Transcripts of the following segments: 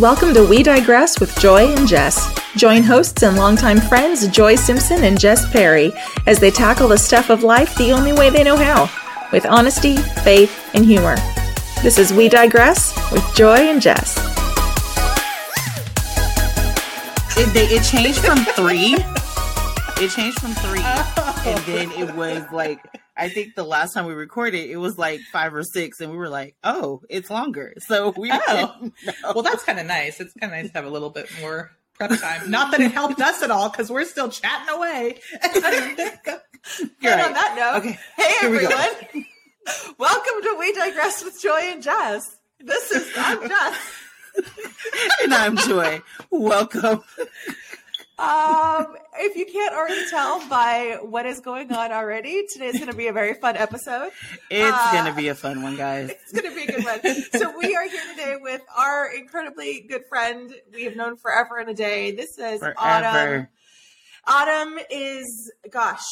Welcome to We Digress with Joi and Jess. Join hosts and longtime friends Joi Simpson and Jess Perry as they tackle the stuff of life the only way they know how with honesty, faith, and humor. This is We Digress with Joi and Jess. It, they, it changed from three. It changed from three, and then it was like I think the last time we recorded, it was like five or six, and we were like, "Oh, it's longer." So we. Oh. well, that's kind of nice. It's kind of nice to have a little bit more prep time. Not that it helped us at all because we're still chatting away. and right. on that note, Okay, hey here we everyone, welcome to We Digress with Joi and Jess. This is I'm Jess. and I'm Joi. Welcome. Um, if you can't already tell by what is going on already, today's going to be a very fun episode. It's Uh, gonna be a fun one, guys. It's going to be a good one. So we are here today with our incredibly good friend we have known forever and a day. This is Autumn. Forever. Autumn is, gosh,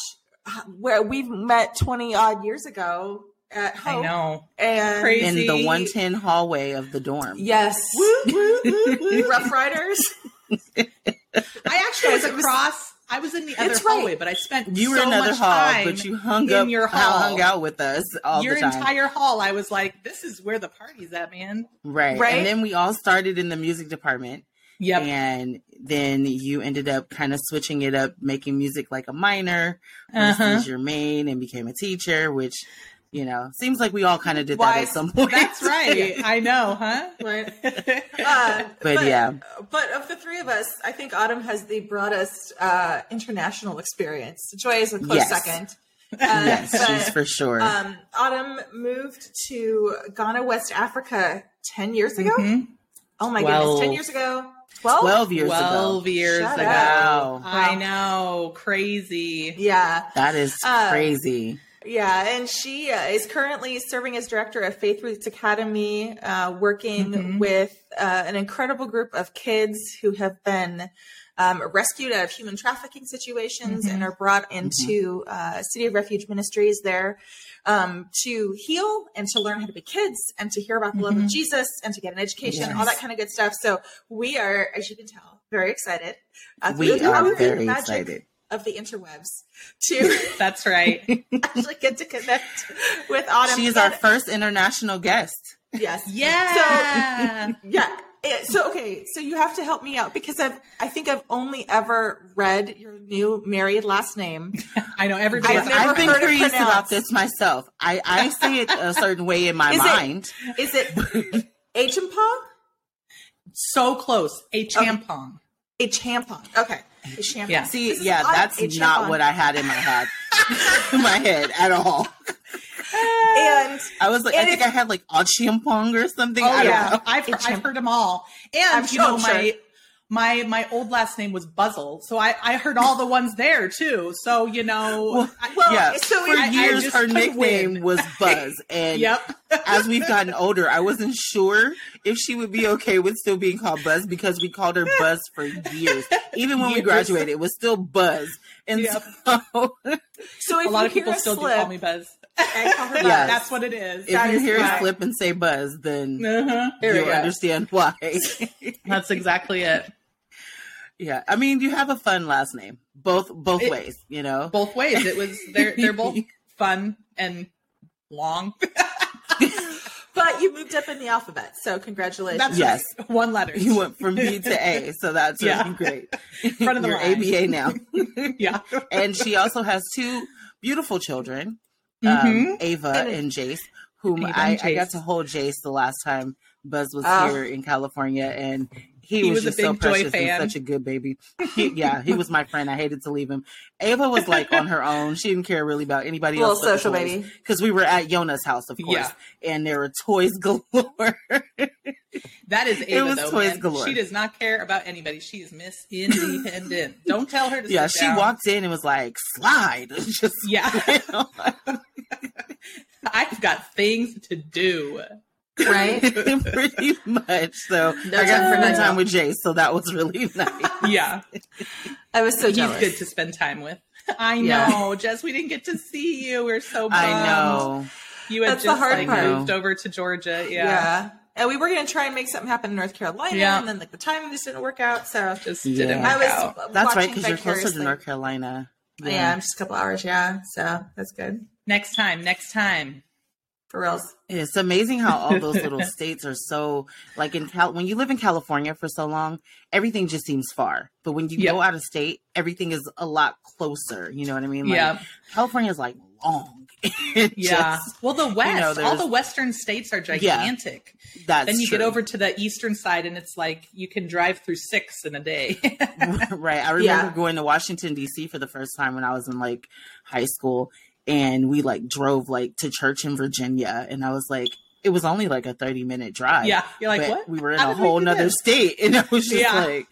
where we've met 20 odd years ago at I know. And Crazy. In the 110 hallway of the dorm. yes, Rough Riders. I actually was across. I was in the other right. hallway, but I spent You were so in another much hall, time but you hung in up, your hall. hung out with us all your the time. entire hall. I was like, "This is where the party's at, man." right. Right? And then we all started in the music department. Yep. And then you ended up kind of switching it up, making music like a minor Uh-huh. your main, and became a teacher, which, you know, seems like we all kind of did Why- that at some point. That's right. I know, huh? Right. Uh, But yeah. But of the three of us, I think Autumn has the broadest uh, international experience. Joi is a close Yes. second. Uh, yes, but, she's for sure. Um, Autumn moved to Ghana, West Africa 10 years ago. Mhm. Oh my goodness, 10 years ago? 12? 12 years Twelve ago. years Shut ago. up. I know, crazy. Yeah. That is Uh, crazy. Yeah, and she uh, is currently serving as director of Faith Roots Academy, uh, working Mhm. with uh, an incredible group of kids who have been um, rescued out of human trafficking situations Mhm. and are brought into uh, City of Refuge Ministries there um, to heal and to learn how to be kids and to hear about the love of Mhm. Jesus and to get an education, Yes. all that kind of good stuff. So we are, as you can tell, very excited. Uh, We are very magic excited. Of the interwebs to That's right. actually get to connect with Autumn. She is our first international guest. yes. Yeah. so Yeah. Eh, So okay, so you have to help me out because I've I think I've only ever read your new married last name. I know everybody. I've never I've been it curious about this myself. I, I say it a certain way in my Is it- mind. Is it Acheampong? so close. A champong. A champong. Okay. A champong. Yeah. See, This yeah, that's not champong. what I had in my head. in my head at all. And I was like, I think I had like a chimpong or something. Oh I don't yeah, know. I've I've champ- heard them all. And you know my sure. my my old last name was Buzzle, so I I heard all the ones there too. So you know, Well, I- well, yeah, so for I- I years just her nickname win. was Buzz, and yep. As we've gotten older, I wasn't sure if she would be okay with still being called Buzz because we called her Buzz for years. Even when we graduated, it was still Buzz, and Yep. so so if a lot of people hear a still do call me Buzz. I call her Yes. Buzz. That's what it is. if That you is hear why. a slip and say Buzz, then Uh-huh. You'll understand why. That's exactly it. yeah, I mean, you have a fun last name, both both It- ways. You know, Both ways. It was they're they're both fun and long. But you moved up in the alphabet, so congratulations. That's Yes. just one letter. you went from B to A, so that's Yeah. really great. Front of the You're. ABA now. yeah. and she also has two beautiful children, Mhm. um, Ava And- and, Jace, whom Ava I, and I got to hold Jace the last time Buzz was Oh. here in California, and he, He was, was a just so big Joi fan. and such a good baby. He, yeah, he was my friend. I hated to leave him. Ava was like on her own. She didn't care really about anybody Little else. social baby. Because we were at Yona's house, of course, Yeah. and there were toys galore. That is Ava, was though, toys man. galore. She does not care about anybody. She is Miss Independent. Don't tell her to yeah, sit she down. walked in and was like, "Slide." Just Yeah. I've got things to do. Right. pretty much. So No I got time to spend time off. with Jay, so that was really nice. Yeah. I was so He's jealous. good to spend time with. I Yeah. know, Jess. We didn't get to see you. We're so bummed. I know. You had That's the just hard like part. moved over to Georgia. Yeah. Yeah. And we were going to try and make something happen in North Carolina, Yeah. and then like the timing just didn't work out. So Just Yeah. didn't I was out. That's right, because you're closer to. North Carolina. Yeah. I'm just a couple hours. Yeah, so that's good Next time, next time. For reals. It's amazing how all those little states are so like in Cal when you live in California for so long, everything just seems far. But when you Yep. go out of state, everything is a lot closer. You know what I mean? Like, yeah. California is like long. Yeah. just- well, the West, all the Western states are gigantic. that's then you true. get over to the Eastern side, and it's like you can drive through six in a day. right. I remember Yeah. going to Washington D.C. for the first time when I was in like high school, and we like drove like to church in Virginia, and I was like, it was only like a thirty minute drive. yeah. You're like, but what? We were in How a whole do nother this? state, and I was just Yeah. like,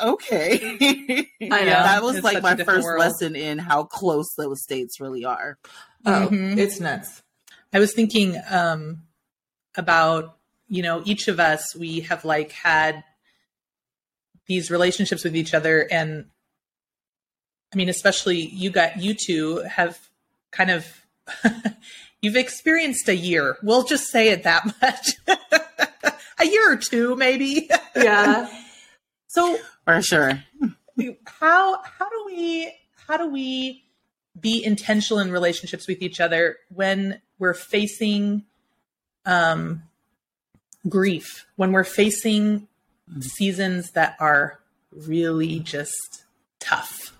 okay. I know. that was It's like my first world. lesson in how close those states really are. Oh, Mhm. it's nuts. I was thinking um, about, you know, each of us, we have like had these relationships with each other. And I mean, especially you got, you two have kind of, you've experienced a year. We'll just say it that much. a year or two, maybe. Yeah. so For sure. how how do we how do we be intentional in relationships with each other when we're facing um grief when we're facing seasons that are really just tough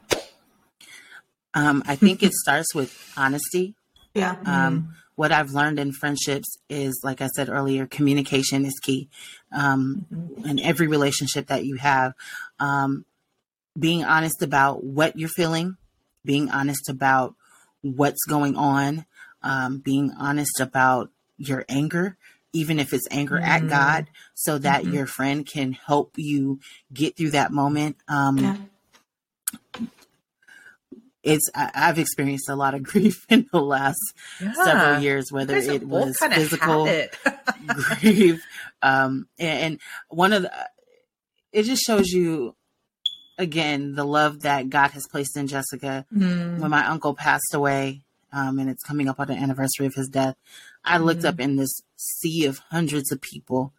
Um, I think it starts with honesty. Yeah. Um, what I've learned in friendships is, like I said earlier, communication is key. Um, in every relationship that you have, um, being honest about what you're feeling, being honest about what's going on, um, being honest about your anger, even if it's anger at Mm. God, so that Mhm. your friend can help you get through that moment. Um, Yeah. It's I, I've experienced a lot of grief in the last several years, whether it was physical grief, um, and, and one of the, it just shows you again the love that God has placed in Jessica. Mm. When my uncle passed away, um, and it's coming up on the anniversary of his death, I looked Mhm. up in this sea of hundreds of people,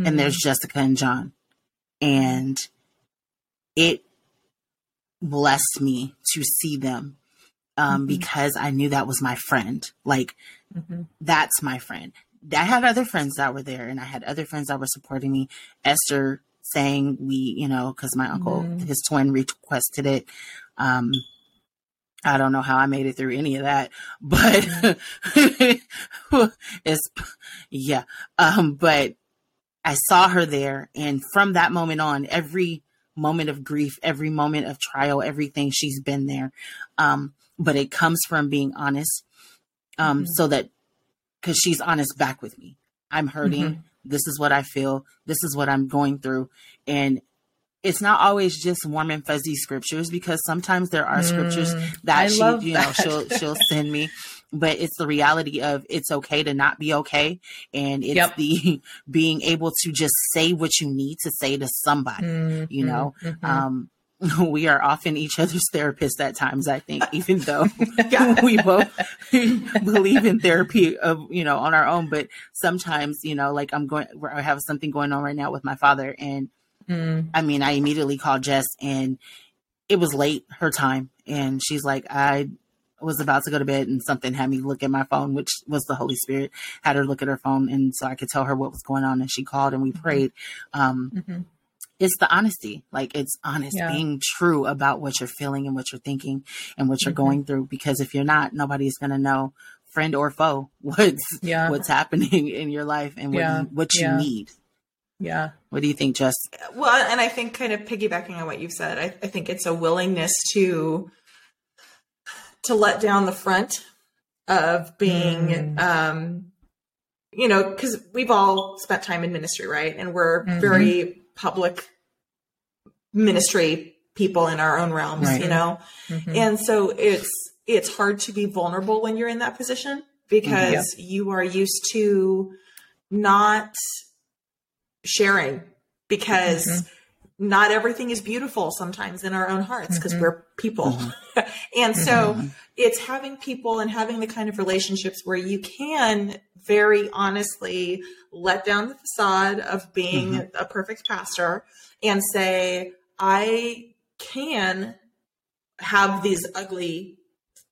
Mm. and there's Jessica and John, and it blessed me to see them um, Mhm. because I knew that was my friend. Like Mhm. that's my friend. I had other friends that were there, and I had other friends that were supporting me. Esther saying we, you know, because my uncle, Mhm. his twin requested it. Um, I don't know how I made it through any of that, but it's yeah. Um, but I saw her there, and from that moment on, every moment of grief, every moment of trial, everything she's been there. Um, but it comes from being honest, um, Mhm. so that because she's honest back with me. I'm hurting. Mhm. This is what I feel. This is what I'm going through, and it's not always just warm and fuzzy scriptures because sometimes there are scriptures Mm. that I she, you know, that. she'll she'll send me, but it's the reality of it's okay to not be okay, and it's Yep. the being able to just say what you need to say to somebody. Mhm. You know, Mhm. Um, we are often each other's therapists at times. I think, even though we both believe in therapy of you know on our own, but sometimes you know, like I'm going, I have something going on right now with my father, and Mm. I mean, I immediately called Jess and it was late her time. And she's like, I was about to go to bed and something had me look at my phone, which was the Holy Spirit, had her look at her phone. And so I could tell her what was going on. And she called and we prayed. Um, Mhm. it's the honesty. Like it's honest, Yeah. being true about what you're feeling and what you're thinking and what you're Mhm. going through. Because if you're not, nobody's going to know, friend or foe, what's Yeah. what's happening in your life and what Yeah. you, what you need. Yeah. What do you think, Jess? Well, and I think kind of piggybacking on what you've said, I, I think it's a willingness to to let down the front of being, Mm. um, you know, because we've all spent time in ministry, right? And we're Mhm. very public ministry people in our own realms, Right. you know, Mhm. and so it's it's hard to be vulnerable when you're in that position because you are used to not sharing because not everything is beautiful sometimes in our own hearts because mm-hmm. we're people. Mm-hmm. and so mm-hmm. it's having people and having the kind of relationships where you can very honestly let down the facade of being mm-hmm. a perfect pastor and say, I can have these ugly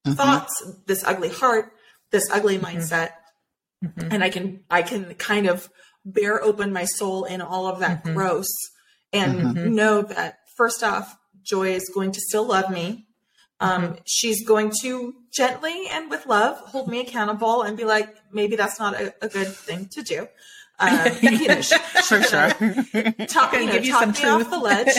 mm-hmm. thoughts, this ugly heart, this ugly mm-hmm. mindset. And I can, I can kind of bear open my soul in all of that gross and mm-hmm. know that first off, Joi is going to still love me. Um, mm-hmm. She's going to gently and with love hold me accountable and be like, maybe that's not a, a good thing to do. Uh, you know, for sure. Talk, you know, give you talk me truth. off the ledge.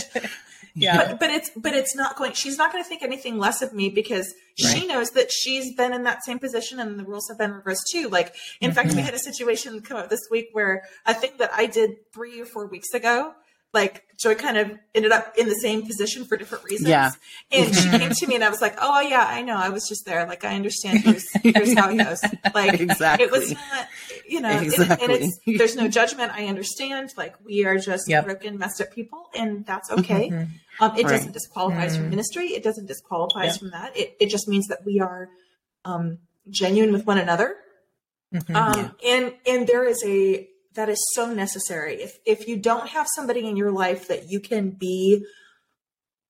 yeah. But, but it's but it's not going. She's not going to think anything less of me because right. she knows that she's been in that same position and the rules have been reversed too. Like in mm-hmm. fact, we had a situation come up this week where a thing that I did three or four weeks ago like Joi kind of ended up in the same position for different reasons. Yeah. And she came to me and I was like, Oh yeah, I know. I was just there. Like I understand here's, here's how it goes. Like exactly. it was not, you know, exactly. and, and it's, there's no judgment. I understand. Like we are just yep. broken, messed up people and that's okay. Mm-hmm. Um, it right. doesn't disqualify us mm-hmm. from ministry. It doesn't disqualify us from that. It, it just means that we are, um, genuine with one another. Mm-hmm. Um, yeah. and, and there is a, that is so necessary. If if you don't have somebody in your life that you can be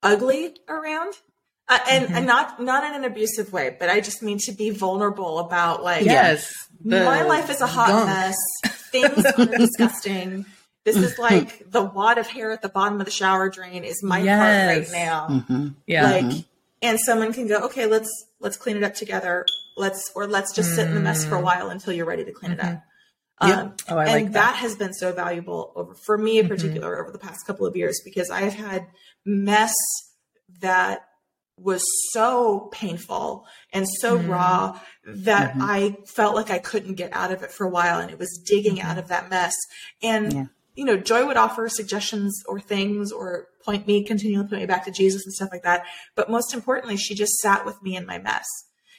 ugly around, uh, and, mm-hmm. and not not in an abusive way, but I just mean to be vulnerable about like yes, my life is a hot gunk. mess. Things are disgusting. This is like the wad of hair at the bottom of the shower drain is my yes. heart right now. Mm-hmm. Yeah, like, mm-hmm. and someone can go, okay, let's let's clean it up together. Let's or let's just sit in the mess for a mm. while until you're ready to clean it up. Mm-hmm. Um, oh, and like that. that. has been so valuable over, for me in mm-hmm. particular mm-hmm. over the past couple of years because I have had mess that was so painful and so mm-hmm. raw that mm-hmm. I felt like I couldn't get out of it for a while and it was digging out mm-hmm. of that mess. And, yeah. you know, Joi would offer suggestions or things or point me, continually point me back to Jesus and stuff like that. But most importantly, she just sat with me in my mess.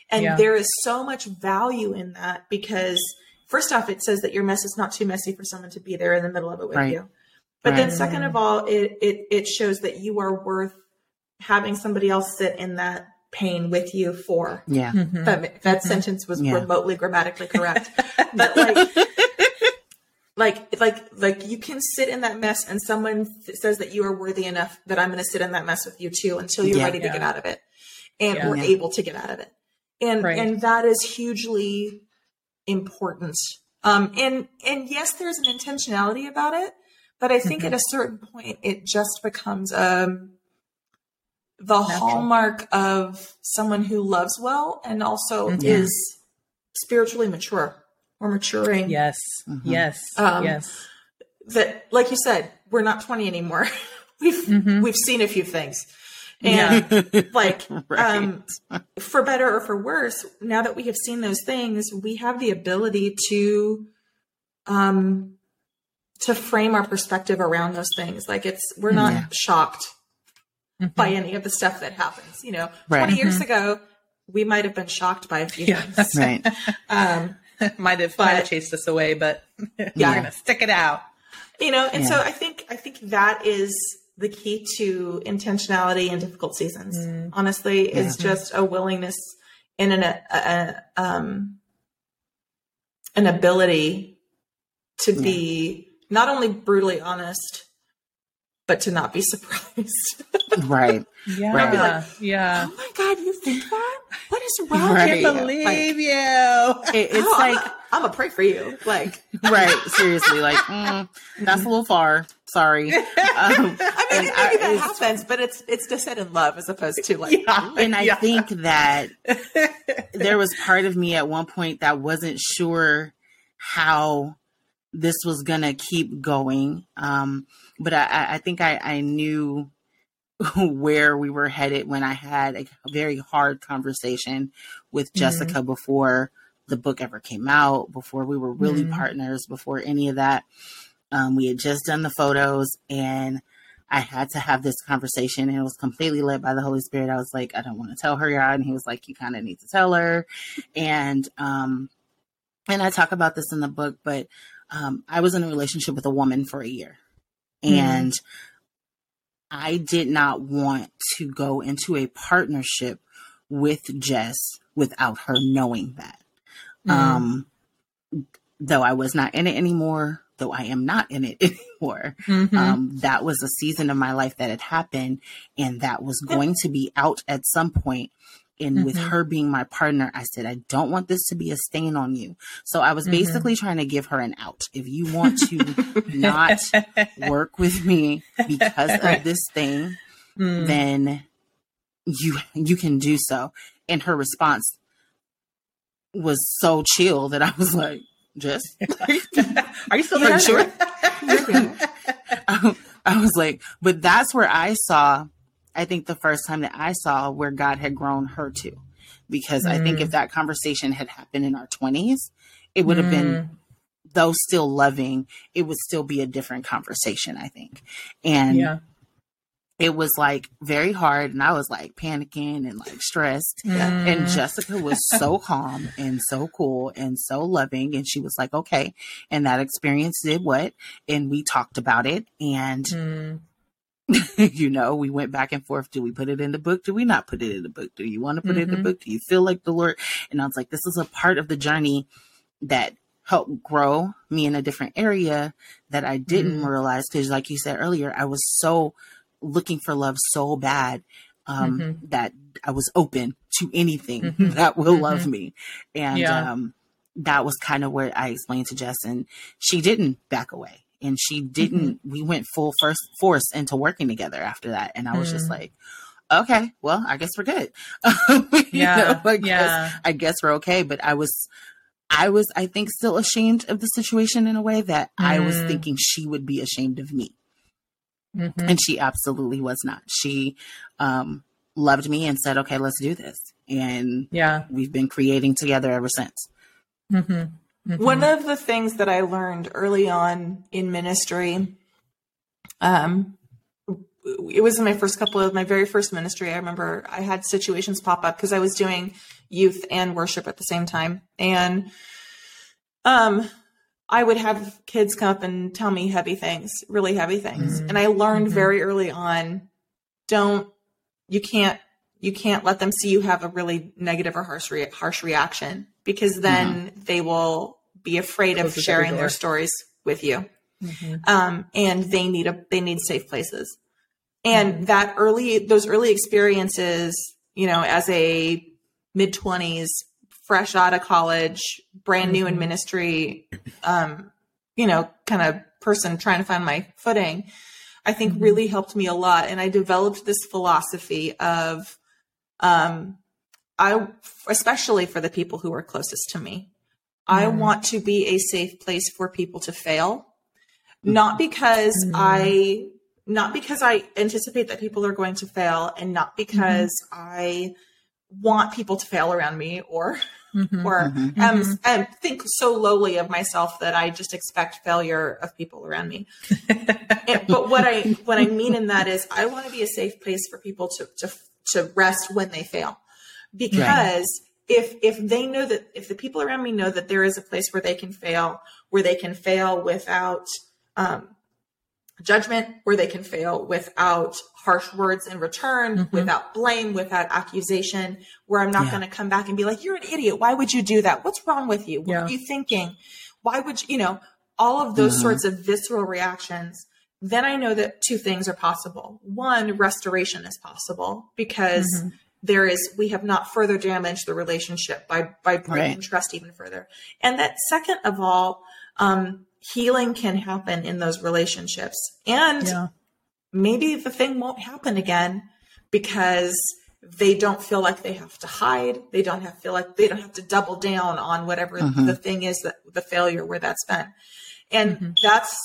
And yeah. there is so much value in that because first off, it says that your mess is not too messy for someone to be there in the middle of it with right. you. But right. then second of all, it, it, it shows that you are worth having somebody else sit in that pain with you for. Yeah. Mm-hmm. That, that mm-hmm. sentence was yeah. remotely grammatically correct. but like, like, like, like you can sit in that mess and someone says that you are worthy enough that I'm going to sit in that mess with you too until you're yeah. ready to get out of it and we're able to get out of it. And, right. and that is hugely important. Um, and and yes, there's an intentionality about it, but I think mm-hmm. at a certain point it just becomes um, the Natural. hallmark of someone who loves well and also mm-hmm. is spiritually mature or maturing. Yes, mm-hmm. yes, um, yes. That, like you said, we're not 20 anymore. we've mm-hmm. we've seen a few things. And yeah. like, right. um, for better or for worse, now that we have seen those things, we have the ability to, um, to frame our perspective around those things. Like it's, we're not yeah. shocked mm-hmm. by any of the stuff that happens. You know, right. 20 years mm-hmm. ago, we might have been shocked by a few yeah. things. Right. um, might have, but, might have chased us away, but yeah. we're going to stick it out. You know, and yeah. so I think, I think that is, the key to intentionality in difficult seasons. Mm. Honestly, yeah. it's just a willingness and an a, a, um, an ability to yeah. be not only brutally honest, but to not be surprised. right. Yeah. Right. Like, yeah. Oh my God, you think that? What is wrong? Right. I can't believe like, you. It, it's oh, like I'm gonna pray for you. Like, right? Seriously, like mm, that's a little far. Sorry. Um, I mean, maybe I, that happens, but it's it's just said in love as opposed to like. Yeah, and I yeah. think that there was part of me at one point that wasn't sure how this was gonna keep going. Um, but I, I think I, I knew where we were headed when I had a very hard conversation with mm-hmm. Jessica mm-hmm. before the book ever came out, before we were really mm-hmm. partners, before any of that. Um, we had just done the photos and I had to have this conversation and it was completely led by the Holy Spirit. I was like, I don't want to tell her yet. And he was like, you kind of need to tell her. And, um, and I talk about this in the book, but, um, I was in a relationship with a woman for a year mm-hmm. and I did not want to go into a partnership with Jess without her knowing that. Mm. Um, though I was not in it anymore, though I am not in it anymore, mm-hmm. um, that was a season of my life that had happened and that was going to be out at some point. And mm-hmm. with her being my partner, I said, I don't want this to be a stain on you. So I was mm-hmm. basically trying to give her an out. If you want to not work with me because of this thing, mm. then you you can do so. And her response was so chill that I was like, just are you still yeah, sure? I, I was like, but that's where I saw, I think the first time that I saw where God had grown her to. Because mm. I think if mm. that conversation had happened in our 20s, it would have mm. been, though still loving, it would still be a different conversation, I think. And yeah it was like very hard and I was like panicking and like stressed. Mm. And Jessica was so calm and so cool and so loving. And she was like, okay. And that experience did what? And we talked about it. And, mm. you know, we went back and forth. Do we put it in the book? Do we not put it in the book? Do you want to put mm-hmm. it in the mm-hmm. book? Do you feel like the Lord? And I was like, this is a part of the journey that helped grow me in a different area that I didn't mm. realize. Cause like you said earlier, I was so looking for love so bad um, mm-hmm. that I was open to anything mm-hmm. that will mm-hmm. love me. And yeah. um, that was kind of where I explained to Jess, and she didn't back away. And she didn't, mm-hmm. we went full first force into working together after that. And I was just mm. like, okay, well, I guess we're good. yeah. Know, I guess, yeah. I guess we're okay. But I was, I was, I think, still ashamed of the situation in a way that. I was mm. thinking she would be ashamed of me. Mm-hmm. And she absolutely was not. She um, loved me and said, okay, let's do this. And yeah, we've been creating together ever since. Mm-hmm. Mm-hmm. One of the things that I learned early on in ministry, um, it was in my first couple of my very first ministry. I remember I had situations pop up because I was doing youth and worship at the same time. And um, I would have kids come up and tell me heavy things, really heavy things. Mm-hmm. And I learned mm-hmm. very early on, don't, you can't, you can't let them see you have a really negative or harsh, re- harsh reaction because then mm-hmm. they will be afraid Close of sharing their stories with you. Mm-hmm. Um, and they need a, they need safe places. And mm-hmm. that early, those early experiences, you know, as a mid twenties fresh out of college, brand new in mm-hmm. ministry, um, you know, kind of person trying to find my footing, I think mm-hmm. really helped me a lot. And I developed this philosophy of, um, I, especially for the people who are closest to me, mm-hmm. I want to be a safe place for people to fail, not because mm-hmm. I, not because I anticipate that people are going to fail and not because mm-hmm. I want people to fail around me or mm-hmm, or mm-hmm, um, mm-hmm. and think so lowly of myself that I just expect failure of people around me. and, but what I what I mean in that is I want to be a safe place for people to to to rest when they fail, because. Right. If, if they know that if the people around me know that there is a place where they can fail where they can fail without um, judgment where they can fail without harsh words in return, mm-hmm. without blame, without accusation, where I'm not yeah. going to come back and be like, you're an idiot. Why would you do that? What's wrong with you? What yeah. are you thinking? Why would you, you know, all of those mm-hmm. sorts of visceral reactions. Then I know that two things are possible. One, restoration is possible because mm-hmm. there is, we have not further damaged the relationship by, by breaking right. trust even further. And that second of all, um, healing can happen in those relationships. And yeah. maybe the thing won't happen again because they don't feel like they have to hide. They don't have feel like they don't have to double down on whatever mm-hmm. the thing is that the failure where that's been. And mm-hmm. that's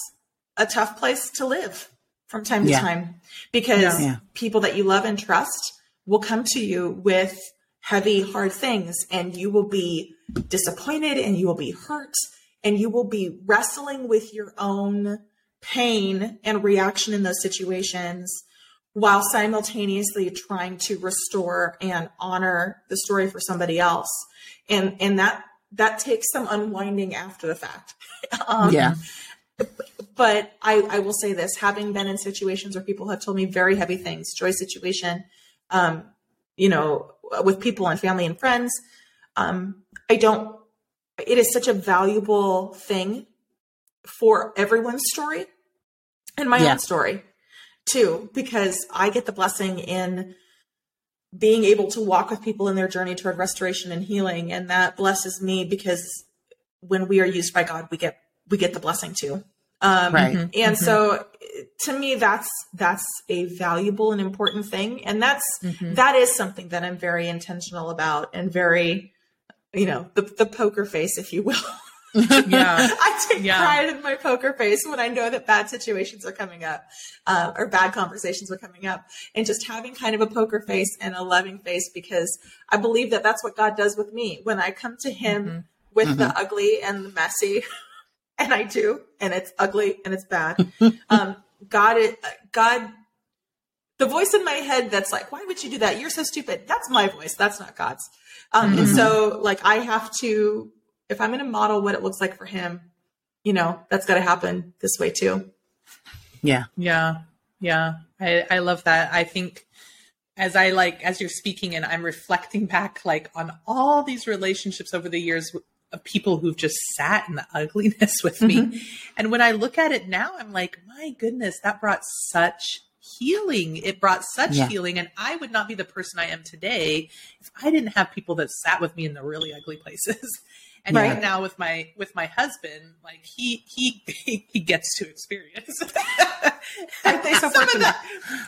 a tough place to live from time to yeah. time because yeah. people that you love and trust will come to you with heavy, hard things and you will be disappointed and you will be hurt and you will be wrestling with your own pain and reaction in those situations while simultaneously trying to restore and honor the story for somebody else. And and that that takes some unwinding after the fact. Um, yeah. But I, I will say this having been in situations where people have told me very heavy things joy situation um, you know with people and family and friends um, i don't it is such a valuable thing for everyone's story and my yeah. own story too because i get the blessing in being able to walk with people in their journey toward restoration and healing and that blesses me because when we are used by god we get we get the blessing too um, right. And mm-hmm. so to me, that's, that's a valuable and important thing. And that's, mm-hmm. that is something that I'm very intentional about and very, you know, the, the poker face, if you will. yeah. I take yeah. pride in my poker face when I know that bad situations are coming up, uh, or bad conversations are coming up, and just having kind of a poker face and a loving face because I believe that that's what God does with me when I come to Him mm-hmm. with mm-hmm. the ugly and the messy and I do, and it's ugly and it's bad. um, God, God, the voice in my head that's like, why would you do that? You're so stupid. That's my voice. That's not God's. Um, mm-hmm. And so, like, I have to, if I'm going to model what it looks like for Him, you know, that's got to happen this way too. Yeah. Yeah. Yeah. I, I love that. I think as I like, as you're speaking and I'm reflecting back, like, on all these relationships over the years of people who've just sat in the ugliness with me. Mm-hmm. And when I look at it now, I'm like, my goodness, that brought such healing. It brought such yeah. healing. And I would not be the person I am today if I didn't have people that sat with me in the really ugly places. And right. even now with my with my husband, like he he he gets to experience. Aren't they so fortunate?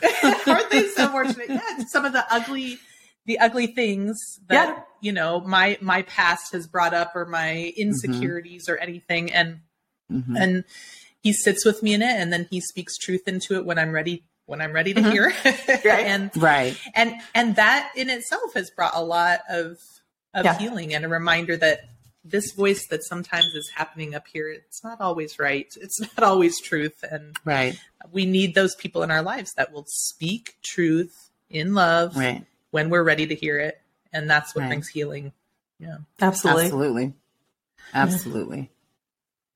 The, aren't they so fortunate? Yeah, some of the ugly the ugly things that yeah. you know my my past has brought up or my insecurities mm-hmm. or anything and mm-hmm. and he sits with me in it and then he speaks truth into it when i'm ready when i'm ready to mm-hmm. hear right and right and and that in itself has brought a lot of of yeah. healing and a reminder that this voice that sometimes is happening up here it's not always right it's not always truth and right we need those people in our lives that will speak truth in love right when we're ready to hear it. And that's what right. brings healing. Yeah. Absolutely. Absolutely. Absolutely.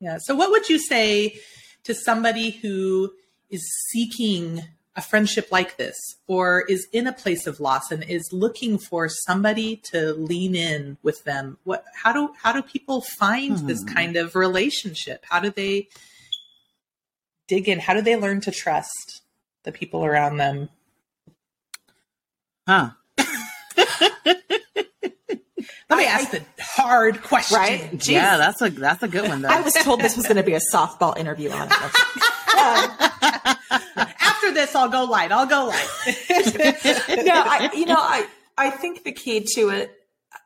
Yeah. So what would you say to somebody who is seeking a friendship like this or is in a place of loss and is looking for somebody to lean in with them what how do how do people find hmm. this kind of relationship how do they dig in how do they learn to trust the people around them huh let me ask I, the hard question. Right? Jeez. Yeah, that's a that's a good one. Though. I was told this was going to be a softball interview on it. After this, I'll go light. I'll go light. no, I, you know, I I think the key to it.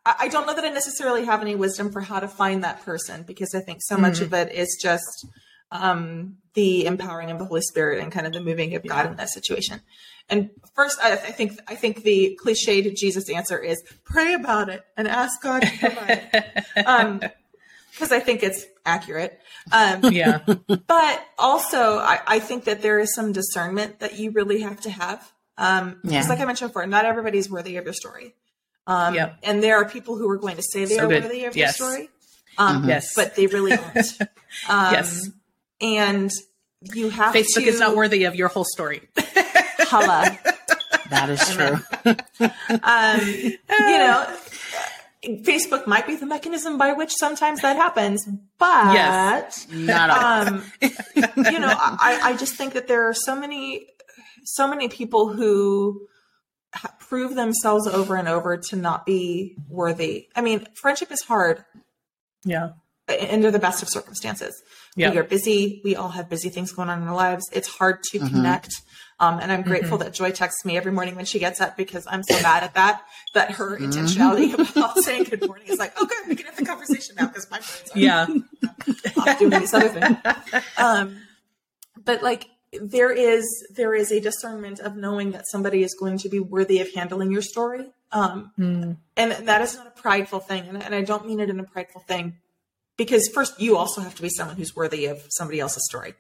I, I don't know that I necessarily have any wisdom for how to find that person because I think so mm-hmm. much of it is just um, the empowering of the Holy Spirit and kind of the moving of God yeah. in that situation. And first, I, I, think I think the cliched Jesus answer is pray about it and ask God to provide. um, because I think it's accurate. Um, yeah. But also, I, I, think that there is some discernment that you really have to have. Um, yeah. Just like I mentioned before, not everybody's worthy of your story. Um, yep. And there are people who are going to say they so are good. worthy of yes. your story. Um, mm-hmm. Yes. But they really aren't. Um, yes. And you have Facebook to, is not worthy of your whole story. Holla. That is true. um, you know, Facebook might be the mechanism by which sometimes that happens, but yes, not um, you know, I, I just think that there are so many, so many people who prove themselves over and over to not be worthy. I mean, friendship is hard. Yeah. Under the best of circumstances. Yeah. We are busy. We all have busy things going on in our lives. It's hard to mm-hmm. connect. Um, and I'm grateful mm-hmm. that Joi texts me every morning when she gets up because I'm so bad at that. That her mm-hmm. intentionality about saying good morning is like, okay, we can have the conversation now because my brain's yeah off doing this other thing. Um, but like there is there is a discernment of knowing that somebody is going to be worthy of handling your story. Um, mm. and, and that is not a prideful thing, and, and I don't mean it in a prideful thing because first you also have to be someone who's worthy of somebody else's story.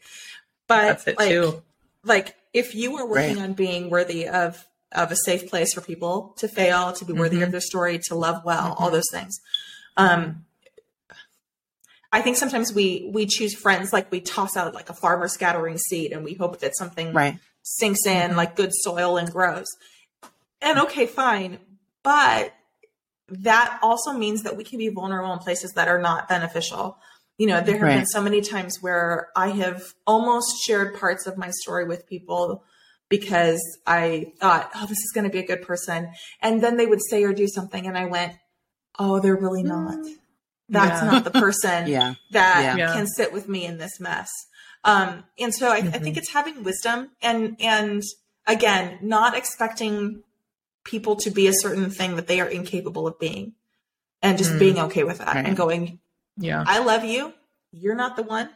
But like, too. like if you are working right. on being worthy of of a safe place for people to fail, to be worthy mm-hmm. of their story, to love well, mm-hmm. all those things. Um, I think sometimes we we choose friends like we toss out like a farmer scattering seed and we hope that something right. sinks in like good soil and grows. And okay, fine. But that also means that we can be vulnerable in places that are not beneficial. You know, there have right. been so many times where I have almost shared parts of my story with people because I thought, oh, this is going to be a good person. And then they would say or do something, and I went, oh, they're really not. That's yeah. not the person yeah. that yeah. can sit with me in this mess. Um, and so I, mm-hmm. I think it's having wisdom and and again, not expecting people to be a certain thing that they are incapable of being, and just mm. being okay with that right. and going, yeah, I love you. You're not the one.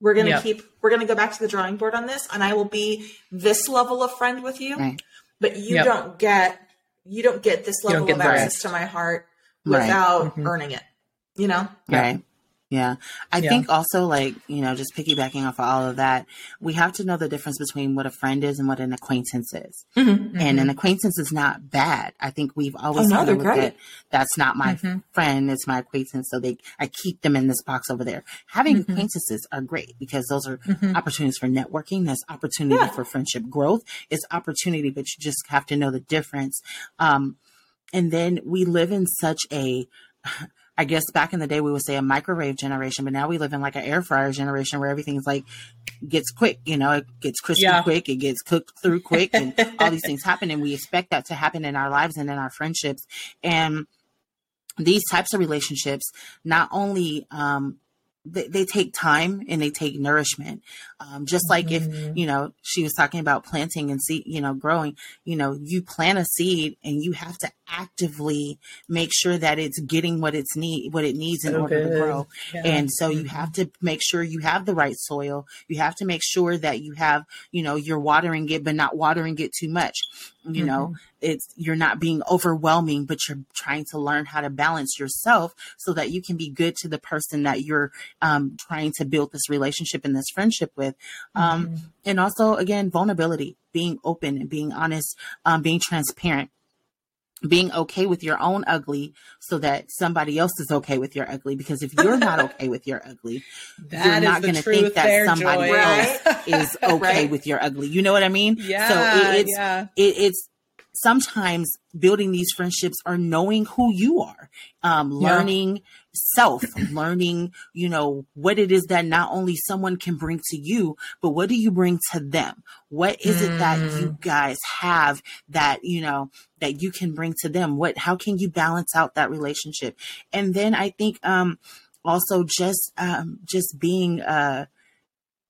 We're gonna yep. keep. We're gonna go back to the drawing board on this, and I will be this level of friend with you. Right. But you yep. don't get you don't get this level of access to my heart without right. mm-hmm. earning it you know? Right. Yeah. I yeah. think also like, you know, just piggybacking off of all of that, we have to know the difference between what a friend is and what an acquaintance is. Mm-hmm. And an mm-hmm. acquaintance is not bad. I think we've always oh, no, looked at that's not my mm-hmm. friend, it's my acquaintance. So they I keep them in this box over there. Having mm-hmm. acquaintances are great because those are mm-hmm. opportunities for networking, there's opportunity yeah. for friendship growth, it's opportunity, but you just have to know the difference. Um and then we live in such a I guess back in the day we would say a microwave generation, but now we live in like an air fryer generation where everything's like gets quick, you know, it gets crispy yeah. quick, it gets cooked through quick, and all these things happen, and we expect that to happen in our lives and in our friendships. And these types of relationships not only um, they, they, take time and they take nourishment. Um, just like mm-hmm. if, you know, she was talking about planting and seed, you know, growing, you know, you plant a seed and you have to actively make sure that it's getting what it's need, what it needs in order to grow. Yeah. And so you mm-hmm. have to make sure you have the right soil. You have to make sure that you have, you know, you're watering it, but not watering it too much. You mm-hmm. know, it's you're not being overwhelming, but you're trying to learn how to balance yourself so that you can be good to the person that you're um, trying to build this relationship and this friendship with. Um, mm-hmm. And also, again, vulnerability, being open and being honest, um, being transparent being okay with your own ugly so that somebody else is okay with your ugly because if you're not okay with your ugly you're not going to think that somebody Joy. else is okay right? with your ugly you know what i mean yeah so it, it's yeah. it, it's sometimes building these friendships are knowing who you are um, learning yeah. self learning you know what it is that not only someone can bring to you but what do you bring to them what is it that you mm. guys have that you know that you can bring to them what how can you balance out that relationship and then i think um also just um just being uh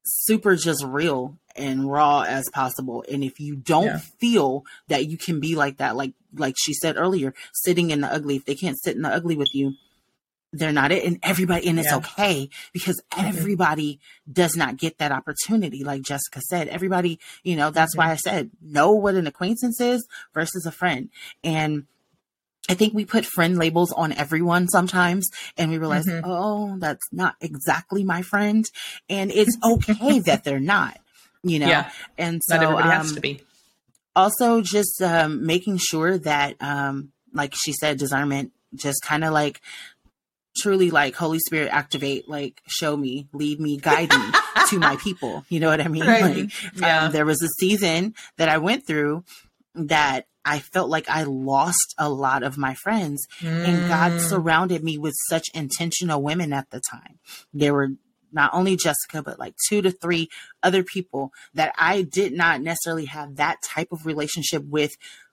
super just real and raw as possible. And if you don't yeah. feel that you can be like that, like like she said earlier, sitting in the ugly, if they can't sit in the ugly with you, they're not it. And everybody, and it's yeah. okay because mm-hmm. everybody mm-hmm. does not get that opportunity. Like Jessica said, everybody, you know, that's mm-hmm. why I said know what an acquaintance is versus a friend. And I think we put friend labels on everyone sometimes and we realize, mm-hmm. oh, that's not exactly my friend. And it's okay that they're not you know yeah. and so not everybody um, has to be also just um, making sure that um, like she said discernment just kind of like truly like holy spirit activate like show me lead me guide me to my people you know what i mean right. like um, yeah. um, there was a season that i went through that I felt like I lost a lot of my friends mm. and God mm. surrounded me with such intentional women at the time. There were not only Jessica, but like two to three other people that I did not necessarily have that type of relationship with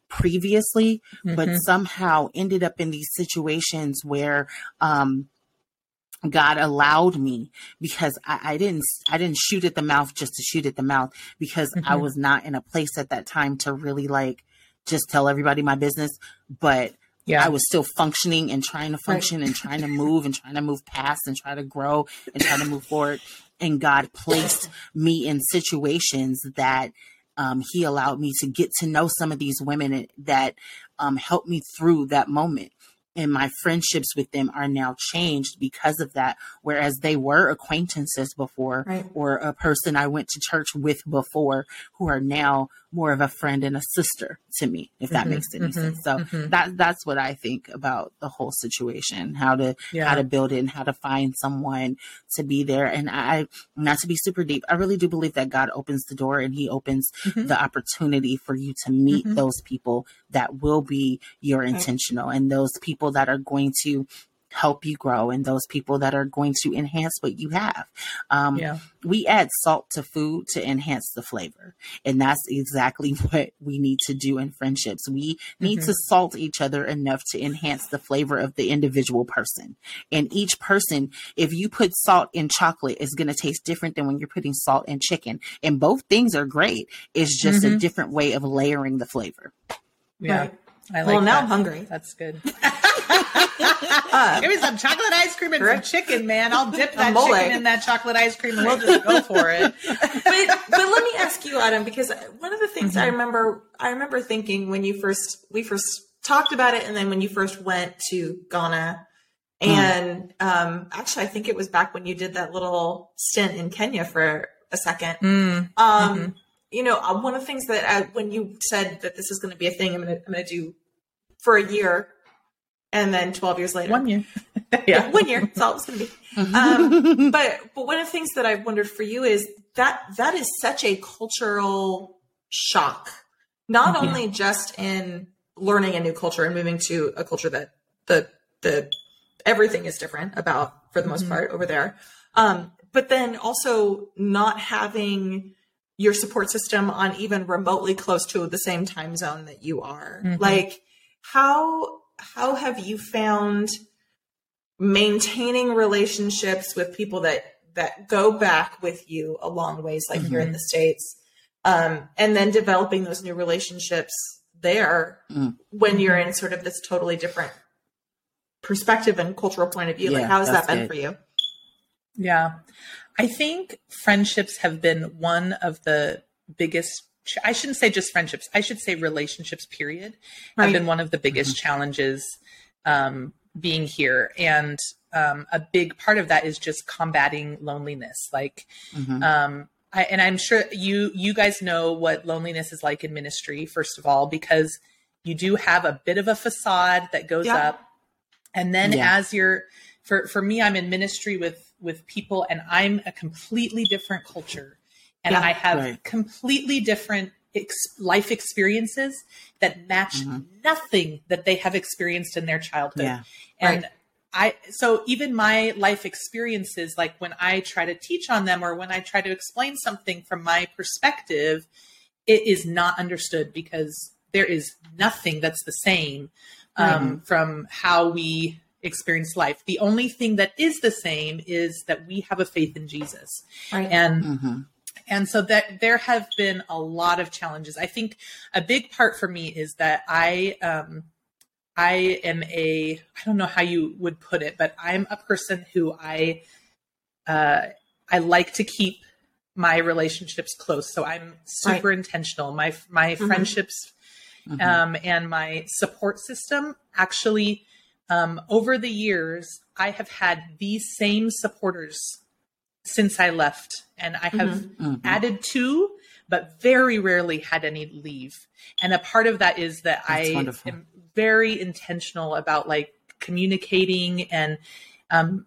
previously, mm-hmm. but somehow ended up in these situations where, um, God allowed me because I, I, didn't I didn't shoot at the mouth just to shoot at the mouth because mm-hmm. I was not in a place at that time to really like just tell everybody my business. But yeah. I was still functioning and trying to function right. and trying to move and trying to move past and try to grow and try to move forward. And God placed me in situations that um, He allowed me to get to know some of these women that um, helped me through that moment. and my friendships with them are now changed because of that. Whereas they were acquaintances before right. or a person I went to church with before who are now more of a friend and a sister to me, if that mm-hmm, makes any mm-hmm, sense. So mm-hmm. that that's what I think about the whole situation, how to yeah. how to build it and how to find someone to be there. And I not to be super deep, I really do believe that God opens the door and he opens mm-hmm. the opportunity for you to meet mm-hmm. those people that will be your intentional and those people that are going to help you grow and those people that are going to enhance what you have. Um, yeah. We add salt to food to enhance the flavor. And that's exactly what we need to do in friendships. We need mm-hmm. to salt each other enough to enhance the flavor of the individual person. And each person, if you put salt in chocolate, is going to taste different than when you're putting salt in chicken. And both things are great. It's just mm-hmm. a different way of layering the flavor. Yeah. Right. I like well, now that. I'm hungry. That's good. uh, Give me some chocolate ice cream and some chicken, man. I'll dip that chicken in that chocolate ice cream and we'll just go for it. but but let me ask you, Autumn, because one of the things mm-hmm. I remember I remember thinking when you first we first talked about it, and then when you first went to Ghana, mm. and mm. um, actually I think it was back when you did that little stint in Kenya for a second. Mm. Um, mm-hmm you know, uh, one of the things that I, when you said that this is going to be a thing, I'm going I'm going to do for a year, and then 12 years later, one year, yeah, one year. That's all it's going to be. Mm-hmm. Um, but but one of the things that i've wondered for you is that that is such a cultural shock, not mm-hmm. only just in learning a new culture and moving to a culture that the the everything is different about for the most mm-hmm. part over there, um, but then also not having your support system on even remotely close to the same time zone that you are. Mm-hmm. Like how how have you found maintaining relationships with people that that go back with you a long ways like mm-hmm. here in mm-hmm. the states um, and then developing those new relationships there mm-hmm. when you're in sort of this totally different perspective and cultural point of view yeah, like how has that been good. for you yeah I think friendships have been one of the biggest I shouldn't say just friendships. I should say relationships. Period right. have been one of the biggest mm-hmm. challenges um, being here, and um, a big part of that is just combating loneliness. Like, mm-hmm. um, I, and I'm sure you you guys know what loneliness is like in ministry. First of all, because you do have a bit of a facade that goes yeah. up, and then yeah. as you're for for me, I'm in ministry with with people and I'm a completely different culture and yeah, I have right. completely different ex- life experiences that match mm-hmm. nothing that they have experienced in their childhood. Yeah, and right. I so even my life experiences like when I try to teach on them or when I try to explain something from my perspective it is not understood because there is nothing that's the same um, mm-hmm. from how we experience life. The only thing that is the same is that we have a faith in Jesus. Right. And mm-hmm. And so that there have been a lot of challenges. I think a big part for me is that I um I am a I don't know how you would put it, but I'm a person who I uh I like to keep my relationships close. So I'm super right. intentional. My my mm-hmm. friendships mm-hmm. um and my support system actually um, over the years, I have had these same supporters since I left, and I have mm-hmm. mm-hmm. added two, but very rarely had any leave. And a part of that is that That's I wonderful. am very intentional about like communicating and um,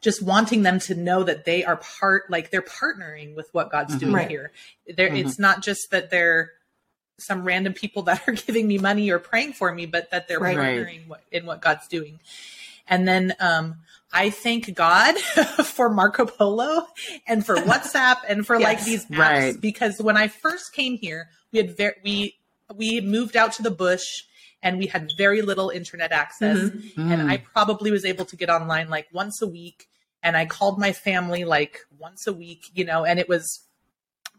just wanting them to know that they are part, like they're partnering with what God's mm-hmm. doing right. here. There, mm-hmm. it's not just that they're some random people that are giving me money or praying for me, but that they're right. partnering in what God's doing. And then um, I thank God for Marco Polo and for WhatsApp and for yes, like these apps right. because when I first came here, we had very we we moved out to the bush and we had very little internet access, mm-hmm. and I probably was able to get online like once a week. And I called my family like once a week, you know, and it was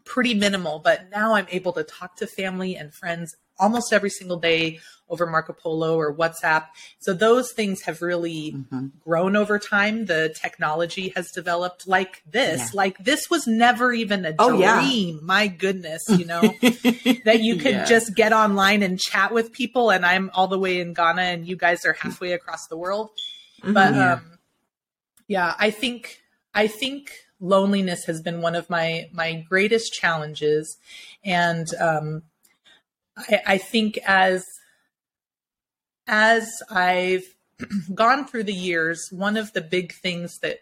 pretty minimal, but now I'm able to talk to family and friends almost every single day over Marco Polo or WhatsApp. So those things have really mm-hmm. grown over time. The technology has developed like this. Yeah. Like this was never even a oh, dream. Yeah. My goodness, you know, that you could yeah. just get online and chat with people and I'm all the way in Ghana and you guys are halfway across the world. Mm-hmm. But um yeah, I think I think loneliness has been one of my my greatest challenges and um I, I think as as I've gone through the years, one of the big things that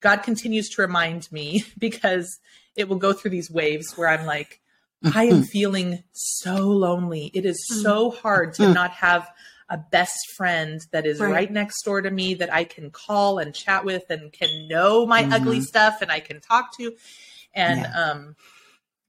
God continues to remind me because it will go through these waves where I'm like, I am mm-hmm. feeling so lonely. It is mm-hmm. so hard to mm-hmm. not have a best friend that is right. right. next door to me that I can call and chat with and can know my mm-hmm. ugly stuff and I can talk to. And yeah. um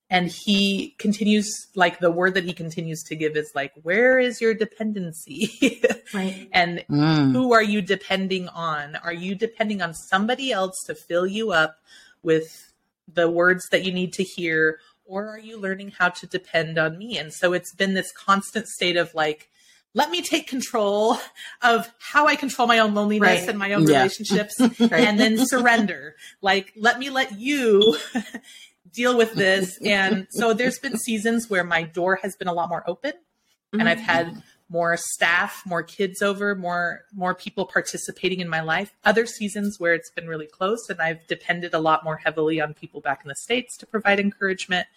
and he continues like the word that he continues to give is like where is your dependency right and mm. who are you depending on are you depending on somebody else to fill you up with the words that you need to hear or are you learning how to depend on me and so it's been this constant state of like let me take control of how I control my own loneliness right. and my own yeah. relationships right. and then surrender. Like, let me let you deal with this. And so there's been seasons where my door has been a lot more open mm-hmm. and I've had more staff, more kids over, more more people participating in my life. Other seasons where it's been really close and I've depended a lot more heavily on people back in the states to provide encouragement.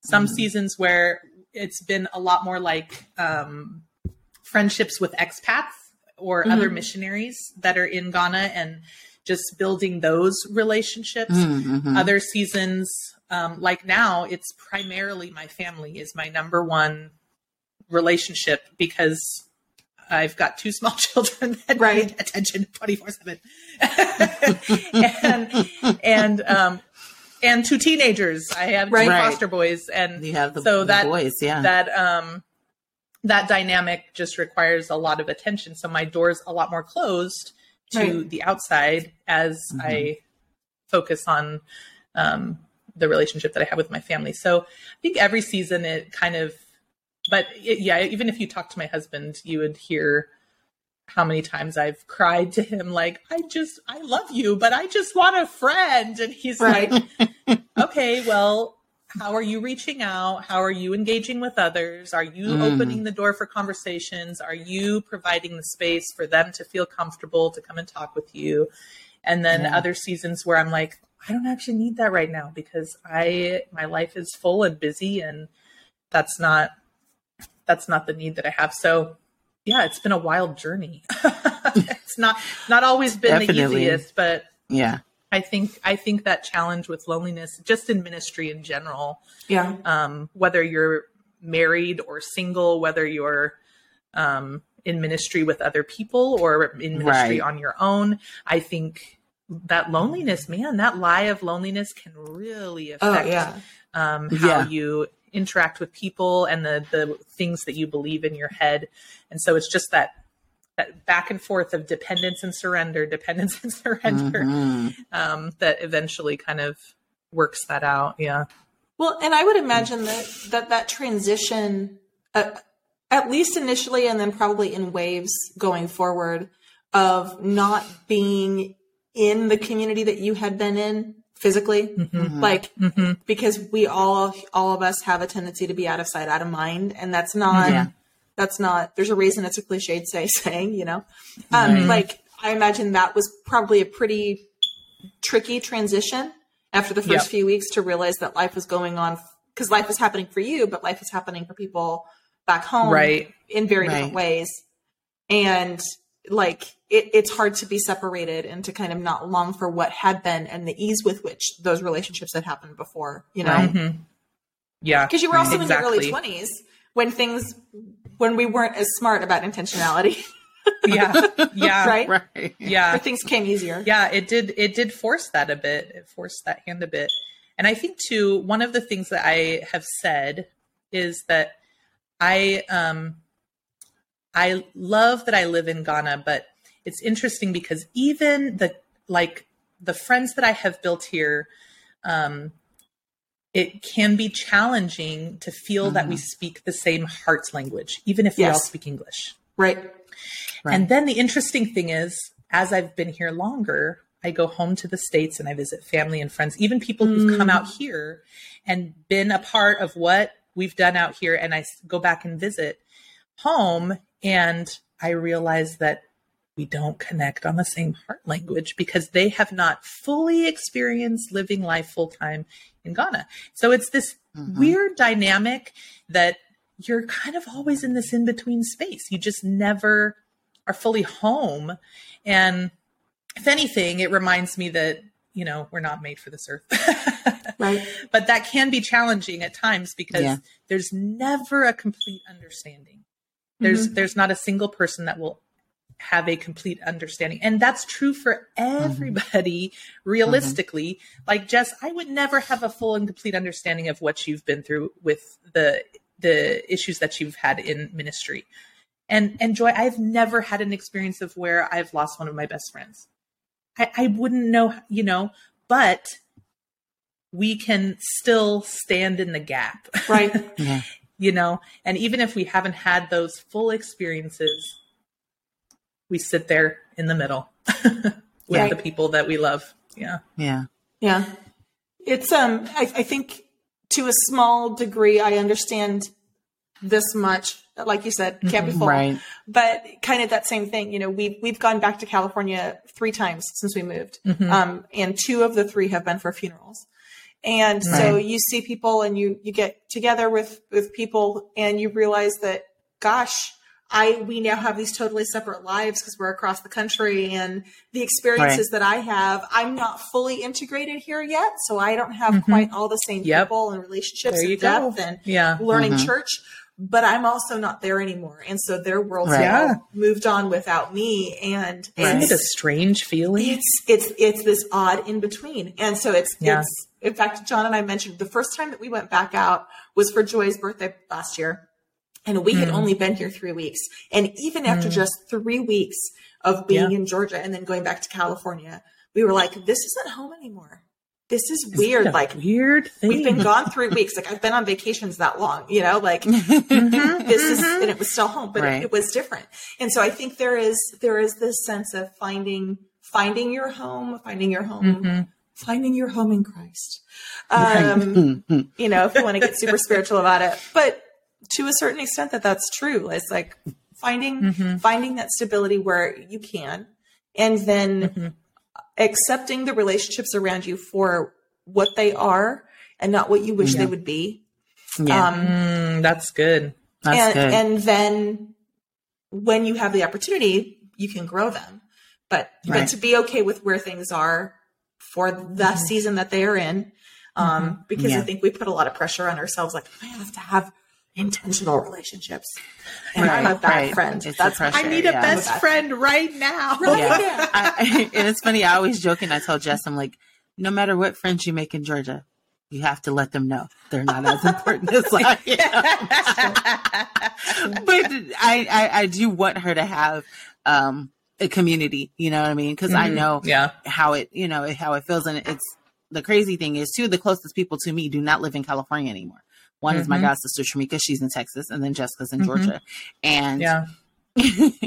Some mm-hmm. seasons where it's been a lot more like um, friendships with expats or mm-hmm. other missionaries that are in Ghana and just building those relationships. Mm-hmm. Other seasons um, like now it's primarily my family is my number one relationship because I've got two small children that right. need attention 24 seven and, and, um, and two teenagers. I have right. two foster boys and you have the, so the that, boys, yeah. That, um, that dynamic just requires a lot of attention. So my door's a lot more closed to right. the outside as mm-hmm. I focus on, um, the relationship that I have with my family. So I think every season it kind of, but it, yeah, even if you talk to my husband, you would hear how many times I've cried to him, like, I just, I love you, but I just want a friend. And he's right. like, okay, well, how are you reaching out? How are you engaging with others? Are you mm. opening the door for conversations? Are you providing the space for them to feel comfortable to come and talk with you? And then yeah. other seasons where I'm like, I don't actually need that right now because I my life is full and busy and that's not that's not the need that I have. So yeah, it's been a wild journey. it's not not always been Definitely. the easiest, but yeah. I think I think that challenge with loneliness, just in ministry in general. Yeah. Um, whether you're married or single, whether you're um, in ministry with other people or in ministry right. on your own, I think that loneliness, man, that lie of loneliness can really oh, affect oh, yeah. um, how yeah. you interact with people and the the things that you believe in your head. And so it's just that that back and forth of dependence and surrender, dependence and surrender, mm-hmm. um, that eventually kind of works that out. Yeah. Well, and I would imagine that that that transition, uh, at least initially, and then probably in waves going forward, of not being in the community that you had been in physically mm-hmm. mm-hmm. like mm-hmm. because we all all of us have a tendency to be out of sight out of mind and that's not yeah. that's not there's a reason it's a cliched say saying you know um mm-hmm. like i imagine that was probably a pretty tricky transition after the first yep. few weeks to realize that life was going on because life is happening for you but life is happening for people back home right in very right. different ways and like it, it's hard to be separated and to kind of not long for what had been and the ease with which those relationships had happened before, you know? Mm-hmm. Yeah. Because you were also exactly. in your early 20s when things, when we weren't as smart about intentionality. yeah. Yeah. right? Right. Yeah. But things came easier. Yeah. It did, it did force that a bit. It forced that hand a bit. And I think too, one of the things that I have said is that I, um, I love that I live in Ghana, but it's interesting because even the like the friends that I have built here, um, it can be challenging to feel mm-hmm. that we mm-hmm. speak the same heart language, even if yes. we all speak English. Right. right. And then the interesting thing is, as I've been here longer, I go home to the States and I visit family and friends, even people who've mm. come out here and been a part of what we've done out here. And I go back and visit home and I realize that we don't connect on the same heart language because they have not fully experienced living life full time in Ghana. So it's this mm-hmm. weird dynamic that you're kind of always in this in between space. You just never are fully home. And if anything, it reminds me that, you know, we're not made for this earth. right. But that can be challenging at times because yeah. there's never a complete understanding. There's mm-hmm. there's not a single person that will have a complete understanding. And that's true for mm-hmm. everybody mm-hmm. realistically. Mm-hmm. Like Jess, I would never have a full and complete understanding of what you've been through with the the issues that you've had in ministry. And and Joi, I've never had an experience of where I've lost one of my best friends. I, I wouldn't know, you know, but we can still stand in the gap. Right. yeah. You know, and even if we haven't had those full experiences, we sit there in the middle with yeah. the people that we love. Yeah. Yeah. Yeah. It's um I, I think to a small degree I understand this much. Like you said, can't be full. Right. But kind of that same thing. You know, we've we've gone back to California three times since we moved. Mm-hmm. Um, and two of the three have been for funerals. And right. so you see people and you you get together with with people and you realize that gosh, I we now have these totally separate lives because we're across the country and the experiences right. that I have, I'm not fully integrated here yet, so I don't have mm-hmm. quite all the same yep. people and relationships and depth go. and yeah. learning mm-hmm. church. But I'm also not there anymore, and so their worlds right. yeah. moved on without me. And isn't it a strange feeling? It's it's it's this odd in between, and so it's yeah. it's. In fact, John and I mentioned the first time that we went back out was for Joi's birthday last year and we mm. had only been here three weeks. And even after mm. just three weeks of being yeah. in Georgia and then going back to California, we were like, this isn't home anymore. This is Isn't weird. Like weird thing? We've been gone three weeks. Like I've been on vacations that long, you know, like mm-hmm, this is, mm-hmm. and it was still home, but right. it, it was different. And so I think there is, there is this sense of finding, finding your home, finding your home, mm-hmm. Finding your home in Christ. Um, you know, if you want to get super spiritual about it, but to a certain extent that that's true. It's like finding mm-hmm. finding that stability where you can, and then mm-hmm. accepting the relationships around you for what they are and not what you wish yeah. they would be. Yeah, um, mm, that's good. That's and, good. And then when you have the opportunity, you can grow them. But right. but to be okay with where things are for the mm-hmm. season that they are in, um, mm-hmm. because yeah. I think we put a lot of pressure on ourselves. Like I have to have intentional relationships. And right, I'm right. friend. It's That's pressure, I need a yeah. best friend right now. Right yeah. I, and it's funny. I always joke and I tell Jess, I'm like, no matter what friends you make in Georgia, you have to let them know they're not as important as I am. but I, I, I, do want her to have um, a community. You know what I mean? Because mm-hmm. I know yeah. how it, you know, how it feels, and it's the crazy thing is, two of the closest people to me do not live in California anymore. One mm-hmm. is my mm-hmm. god sister Shamika, she's in Texas, and then Jessica's in mm-hmm. Georgia. And yeah.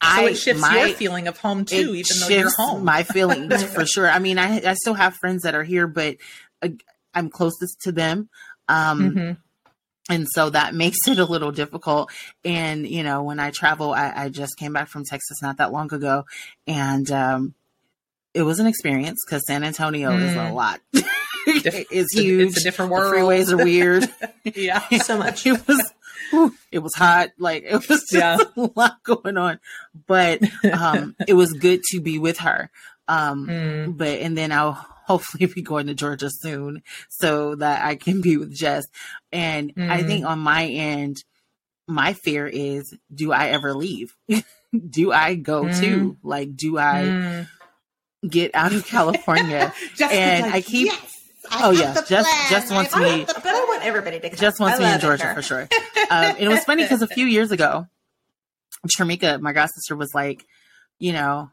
I, so it shifts my, your feeling of home too, even though you're home. my feelings for sure. I mean, I, I still have friends that are here, but uh, I'm closest to them. Um, mm-hmm. And so that makes it a little difficult. And, you know, when I travel, I, I just came back from Texas not that long ago. And um, it was an experience because San Antonio mm. is a mm. lot. is huge. It's a different world. The freeways are weird. yeah, so much. it was it was hot. Like it was yeah. a lot going on, but um, it was good to be with her. Um, mm. But and then I'll hopefully be going to Georgia soon so that I can be with Jess. And mm. I think on my end, my fear is, do I ever leave? do I go mm. too? Like, do I mm. get out of California? and like, I keep. Yes oh yeah, just just wants me. But I want everybody to come. Jess wants me in Georgia for sure. Um, it was funny because a few years ago, Shamika, my god sister, was like, you know,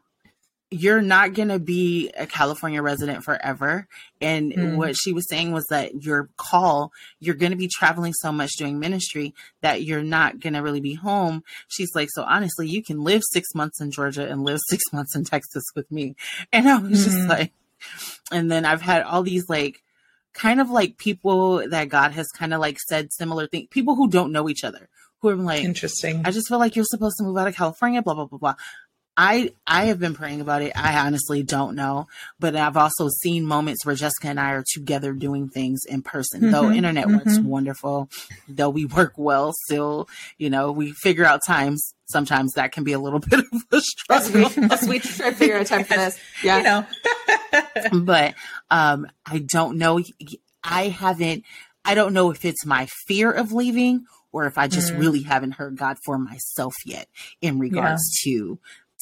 you're not going to be a California resident forever. And mm. what she was saying was that your call, you're going to be traveling so much doing ministry that you're not going to really be home. She's like, so honestly, you can live six months in Georgia and live six months in Texas with me. And I was mm. just like, and then I've had all these like, kind of like people that God has kind of like said similar things, people who don't know each other who are like, interesting. I just feel like you're supposed to move out of California, blah, blah, blah, blah. I I have been praying about it. I honestly don't know, but I've also seen moments where Jessica and I are together doing things in person. Mm-hmm, though internet mm-hmm. works wonderful, though we work well still, you know, we figure out times. Sometimes that can be a little bit of a struggle. As we, try to figure out time for this, yeah. You know. but um, I don't know. I haven't. I don't know if it's my fear of leaving or if I just mm. really haven't heard God for myself yet in regards yeah. to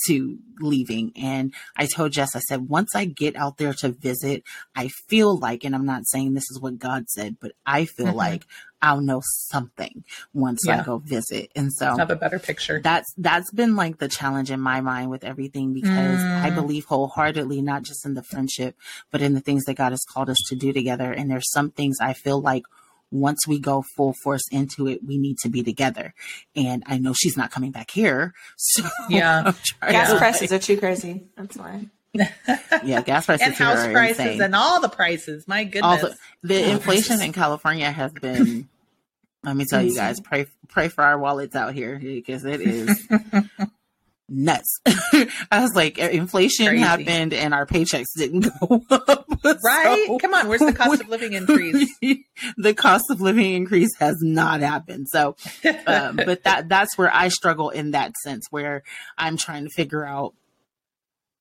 to leaving. And I told Jess, I said, once I get out there to visit, I feel like, and I'm not saying this is what God said, but I feel mm-hmm. like I'll know something once yeah. I go visit. And so have a better picture. That's that's been like the challenge in my mind with everything because mm. I believe wholeheartedly, not just in the friendship, but in the things that God has called us to do together. And there's some things I feel like once we go full force into it, we need to be together. And I know she's not coming back here. So yeah, gas prices like, are too crazy. That's why. yeah, gas prices and house prices insane. and all the prices. My goodness, the, the inflation in California has been. let me tell you guys, pray pray for our wallets out here because it is nuts. I was like, inflation Crazy. happened and our paychecks didn't go up. Right? So, Come on, where's the cost of living increase? the cost of living increase has not happened. So, um, but that that's where I struggle in that sense, where I'm trying to figure out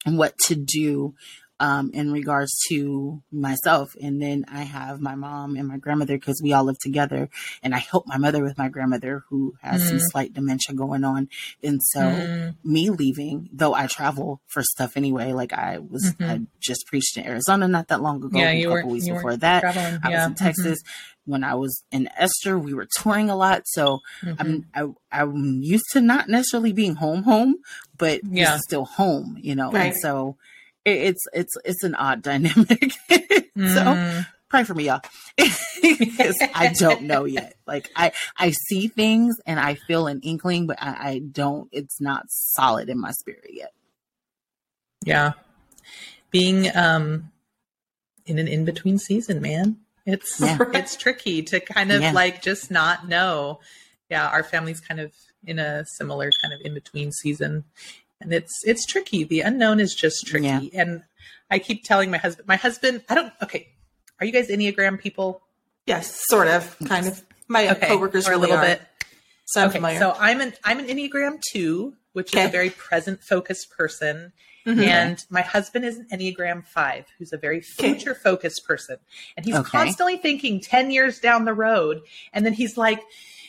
what to do um, in regards to myself. And then I have my mom and my grandmother because we all live together. And I help my mother with my grandmother who has mm. some slight dementia going on. And so mm. me leaving, though I travel for stuff anyway, like I was, mm-hmm. I just preached in Arizona not that long ago, yeah, a couple were, weeks before that. Traveling. I yeah. was in Texas. Mm-hmm. When I was in Esther, we were touring a lot. So mm-hmm. I'm, I, I'm used to not necessarily being home, home, but yeah. still home, you know? Right. And so, it's it's it's an odd dynamic. mm. So pray for me, y'all, because I don't know yet. Like I I see things and I feel an inkling, but I, I don't. It's not solid in my spirit yet. Yeah, being um in an in between season, man. It's yeah. it's tricky to kind of yeah. like just not know. Yeah, our family's kind of in a similar kind of in between season and it's it's tricky. The unknown is just tricky. Yeah. And I keep telling my husband, my husband, I don't. Okay, are you guys Enneagram people? Yes, sort of, kind of. My okay. coworkers or a little are. bit. So okay, familiar. so I'm an I'm an Enneagram two, which okay. is a very present focused person. Mm-hmm. And my husband is an Enneagram five, who's a very future focused person. And he's okay. constantly thinking 10 years down the road. And then he's like,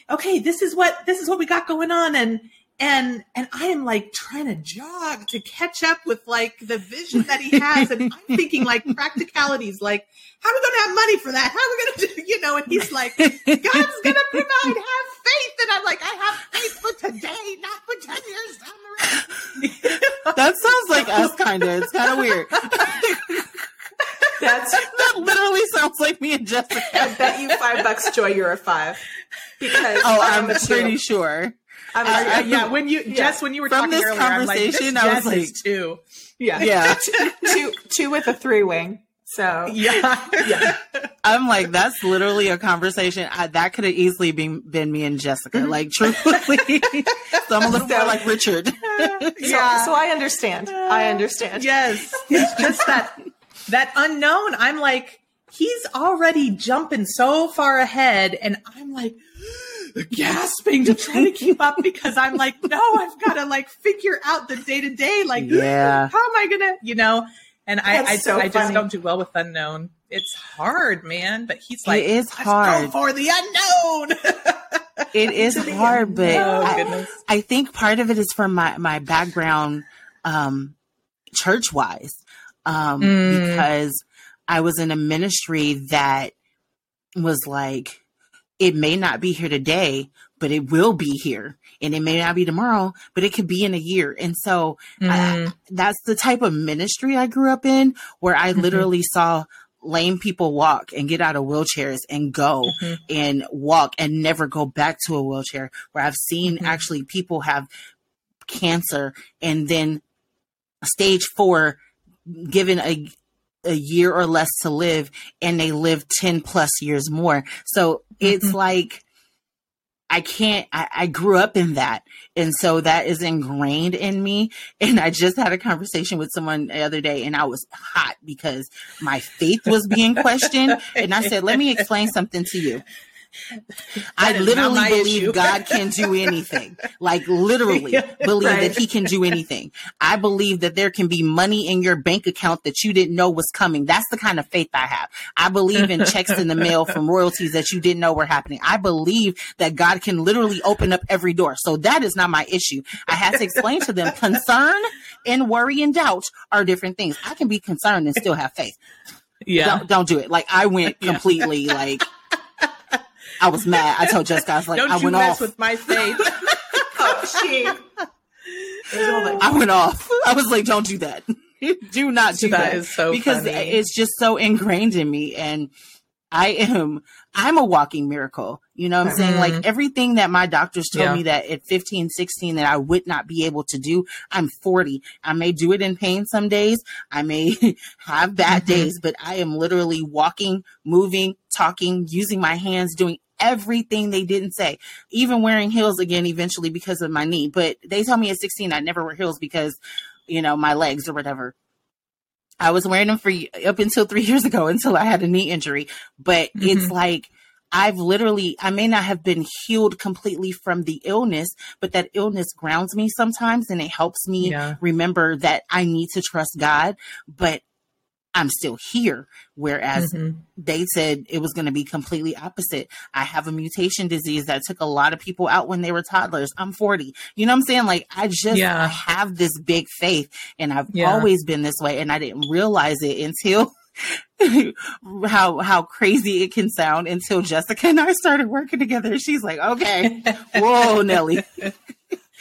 okay, this is what, this is what we got going on. And, and and I am like trying to jog to catch up with like the vision that he has, and I'm thinking like practicalities, like how are we going to have money for that? How are we going to do, you know? And he's like, God's going to provide. Have faith, and I'm like, I have faith for today, not for ten years down the road. that sounds like us, kind of. It's kind of weird. That's that literally sounds like me and Jessica. I bet you five bucks, Joi, you're a five. Because oh, I'm, I'm pretty sure. I'm uh, yeah, when you yeah. just when you were From talking earlier, conversation, like, I was like two. Yeah, yeah, two, two with a three wing. So yeah, yeah. I'm like, that's literally a conversation I, that could have easily been been me and Jessica. Mm-hmm. Like, truly, so I'm a little so, more like Richard. yeah, so, so I understand. I understand. Yes, it's just that that unknown. I'm like, he's already jumping so far ahead, and I'm like gasping to try to keep up because I'm like, no, I've got to like figure out the day to day. Like, yeah. how am I gonna, you know? And I, I, so I, just don't do well with unknown. It's hard, man. But he's like, it is hard for the unknown. it is hard, but oh, I, I, think part of it is from my my background, um, church wise, um, mm. because I was in a ministry that was like it may not be here today, but it will be here. And it may not be tomorrow, but it could be in a year. And so mm-hmm. I, that's the type of ministry I grew up in where I mm-hmm. literally saw lame people walk and get out of wheelchairs and go mm-hmm. and walk and never go back to a wheelchair where I've seen mm-hmm. actually people have cancer and then stage four given a a year or less to live and they live 10 plus years more. So it's mm-hmm. like I can't, I, I, grew up in that. And so that is ingrained in me. And I just had a conversation with someone the other day and I was hot because my faith was being questioned. and I said, let me explain something to you. I literally believe. God can do anything. Like literally believe right. that he can do anything. I believe that there can be money in your bank account that you didn't know was coming. That's the kind of faith I have. I believe in checks in the mail from royalties that you didn't know were happening. I believe that God can literally open up every door. So that is not my issue. I had to explain to them concern and worry and doubt are different things. I can be concerned and still have faith. Yeah. Don't, don't do it. Like I went completely yeah. like I was mad. I told Jessica, I was like, Don't I went off. with my faith. oh, she. I went off. I was like, don't do that. do not do that. That is so because funny. it's just so ingrained in me. And I am, I'm a walking miracle. You know what I'm saying? Like mm-hmm. everything that my doctors told yeah. me that at 15, 16 that I would not be able to do. I'm 40. I may do it in pain some days. I may have bad mm-hmm. days, but I am literally walking, moving, talking, using my hands, doing everything they didn't say, even wearing heels again eventually because of my knee. But they told me at 16 I never wear heels because, you know, my legs or whatever. I was wearing them for up until three years ago until I had a knee injury. But mm-hmm. it's like, I've literally, I may not have been healed completely from the illness, but that illness grounds me sometimes and it helps me yeah. remember that I need to trust God. But I'm still here. Whereas mm-hmm. they said it was going to be completely opposite. I have a mutation disease that took a lot of people out when they were toddlers. I'm 40. You know what I'm saying? Like I just yeah. have this big faith and I've yeah. always been this way and I didn't realize it until how how crazy it can sound until Jessica and I started working together. She's like, "Okay, whoa, Nelly."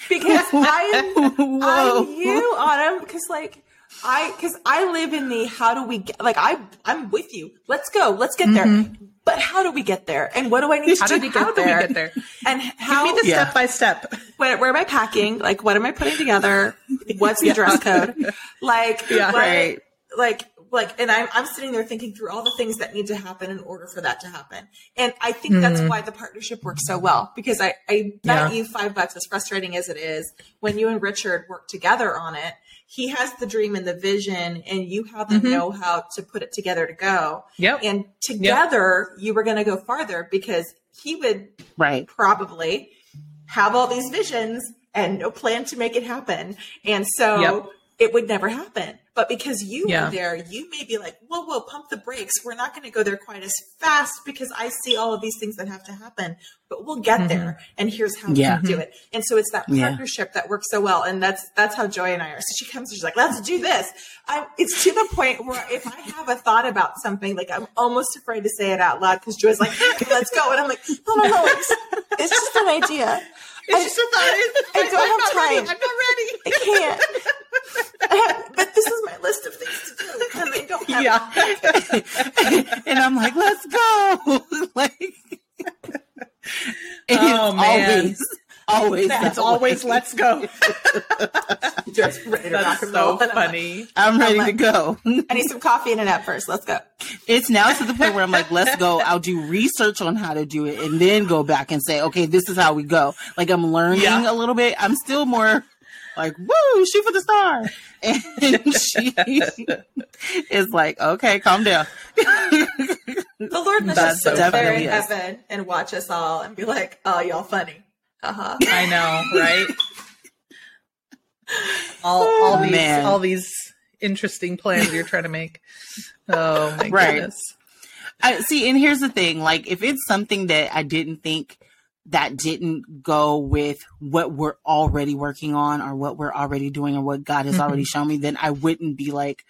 because I I'm you, Autumn, because like I because I live in the how do we get like I I'm with you. Let's go. Let's get mm-hmm. there. But how do we get there? And what do I need to how do? Do how do we get there? And how? Give me the yeah. step by step. Where, where, am I packing? Like, what am I putting together? What's the yeah. dress code? Like, yeah, right. Like, like, and I'm I'm sitting there thinking through all the things that need to happen in order for that to happen. And I think mm-hmm. that's why the partnership works so well because I I bet yeah. you five bucks, as frustrating as it is, when you and Richard work together on it he has the dream and the vision and you have the mm-hmm. know-how to put it together to go. Yep. And together yep. you were going to go farther because he would right probably have all these visions and no plan to make it happen. And so yep. it would never happen. But because you yeah. were there, you may be like, whoa, whoa, pump the brakes. We're not going to go there quite as fast because I see all of these things that have to happen, but we'll get mm-hmm. there. And here's how yeah. we do it. And so it's that partnership yeah. that works so well. And that's, that's how Joi and I are. So she comes and she's like, let's do this. I, it's to the point where if I have a thought about something, like I'm almost afraid to say it out loud because Joi's like, let's go. And I'm like, no, no, no, it's, it's just an idea. It's I, just a thought. I, don't have time. I'm not ready. I can't. Have, but this is my list of things to do, and I don't have. Yeah. and I'm like, let's go. like, oh man. Always, always. That's always let's go. Just ready to That's rock and roll. So funny. I'm ready I'm like, to go. I need some coffee and a nap first. Let's go. It's now to the point where I'm like, let's go. I'll do research on how to do it and then go back and say, okay, this is how we go. Like I'm learning yeah. a little bit. I'm still more like, woo, shoot for the star. And she is like, okay, calm down. the Lord must just sit there in heaven and watch us all and be like, oh, y'all funny. Uh-huh. I know, right? all, all oh, these, man. all these interesting plans you're trying to make. Oh my right. goodness. I see, and here's the thing: like, if it's something that I didn't think that didn't go with what we're already working on, or what we're already doing, or what God has mm-hmm. already shown me, then I wouldn't be like,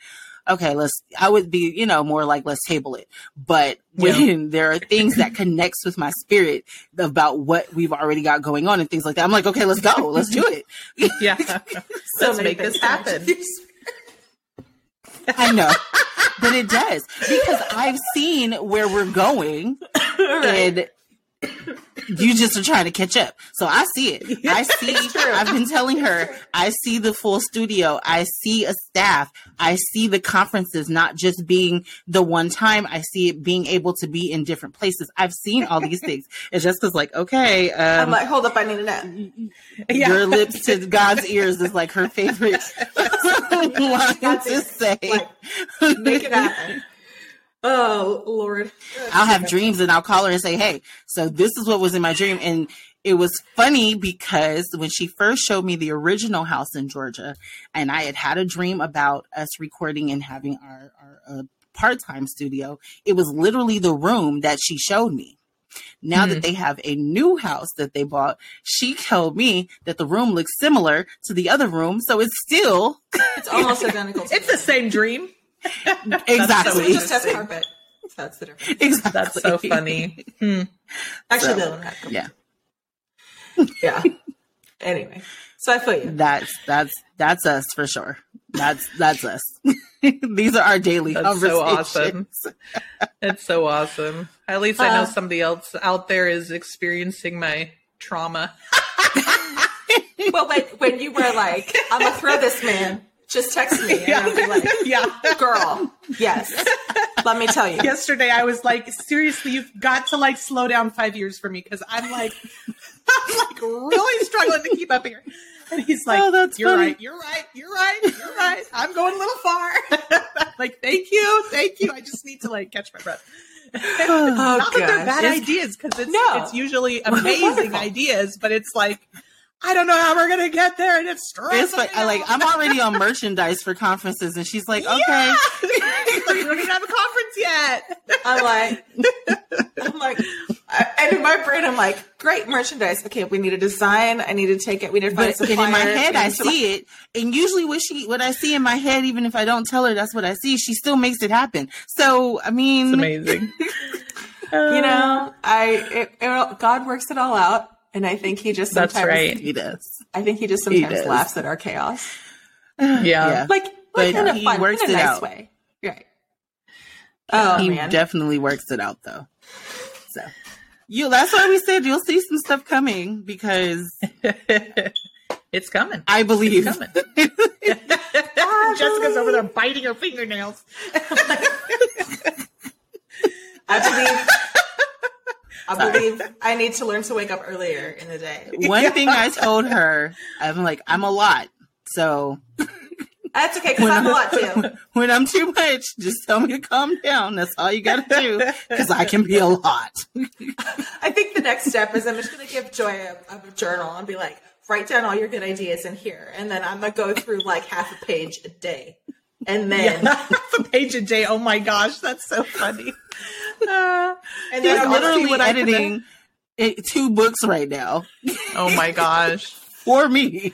okay, let's, I would be, you know, more like, let's table it. But when yeah. there are things that connects with my spirit about what we've already got going on and things like that, I'm like, okay, let's go. Let's do it. Yeah. so let's make this happen. I know. but it does because I've seen where we're going right. and you just are trying to catch up. So I see it. I see. I've been telling her. I see the full studio. I see a staff. I see the conferences not just being the one time. I see it being able to be in different places. I've seen all these things. It's just because, like, okay. Um, I'm like, hold up, I need to know. Yeah. Your lips to God's ears is like her favorite line to say. Like, make it happen. Oh Lord. I'll have dreams and I'll call her and say, Hey, so this is what was in my dream. And it was funny because when she first showed me the original house in Georgia, and I had had a dream about us recording and having our, our uh, part time studio, it was literally the room that she showed me. Now mm-hmm. that they have a new house that they bought, she told me that the room looks similar to the other room. So it's still. It's almost identical. it's the same dream. Exactly. So Jess has carpet. That's the difference. Exactly. That's so funny. Hmm. Actually, so, they don't have. Yeah. Yeah. anyway, so I feel you. That's that's that's us for sure. That's that's us. These are our daily that's conversations. So awesome. it's so awesome. At least I know uh, somebody else out there is experiencing my trauma. well, when, when you were like, I'm gonna throw this man just text me and yeah. Be like, yeah, girl, yes. Let me tell you. Yesterday I was like, seriously, you've got to like slow down five years for me because I'm like, I'm like really struggling to keep up here. And he's like, oh, that's you're funny. right, you're right, you're right, you're right. I'm going a little far. like, thank you, thank you. I just need to like catch my breath. Oh, Not that they're bad it's, ideas because it's no. it's usually amazing ideas, but it's like I don't know how we're gonna get there, and it's stressful. Like, I like I'm already on merchandise for conferences, and she's like, okay, yeah. we don't even have a conference yet. I'm like, I'm like, and in my brain, I'm like, great merchandise. Okay, we need a design. I need to take it. We need to find but, in my head, I see it, and usually what she, what I see in my head, even if I don't tell her that's what I see, she still makes it happen. So I mean, it's amazing. you know, I it, it, God works it all out and I think he just sometimes That's right. he does. I think he just sometimes he laughs at our chaos. Yeah. yeah. Like, like in a fun, works in a nice out. way. Right. Oh he man. definitely works it out though. So you that's why we said you'll see some stuff coming because it's coming. I believe it's coming. Jessica's over there biting her fingernails. I believe I believe I need to learn to wake up earlier in the day. One thing I told her, I'm like, I'm a lot. So that's okay because I'm a lot too. When I'm too much, just tell me to calm down. That's all you got to do because I can be a lot. I think the next step is I'm just going to give Joi a, a, journal and be like, write down all your good ideas in here. And then I'm going to go through like half a page a day. And then yeah, half a page a day. Oh my gosh, that's so funny. Uh, and then I'm literally editing it, two books right now. Oh my gosh. for me.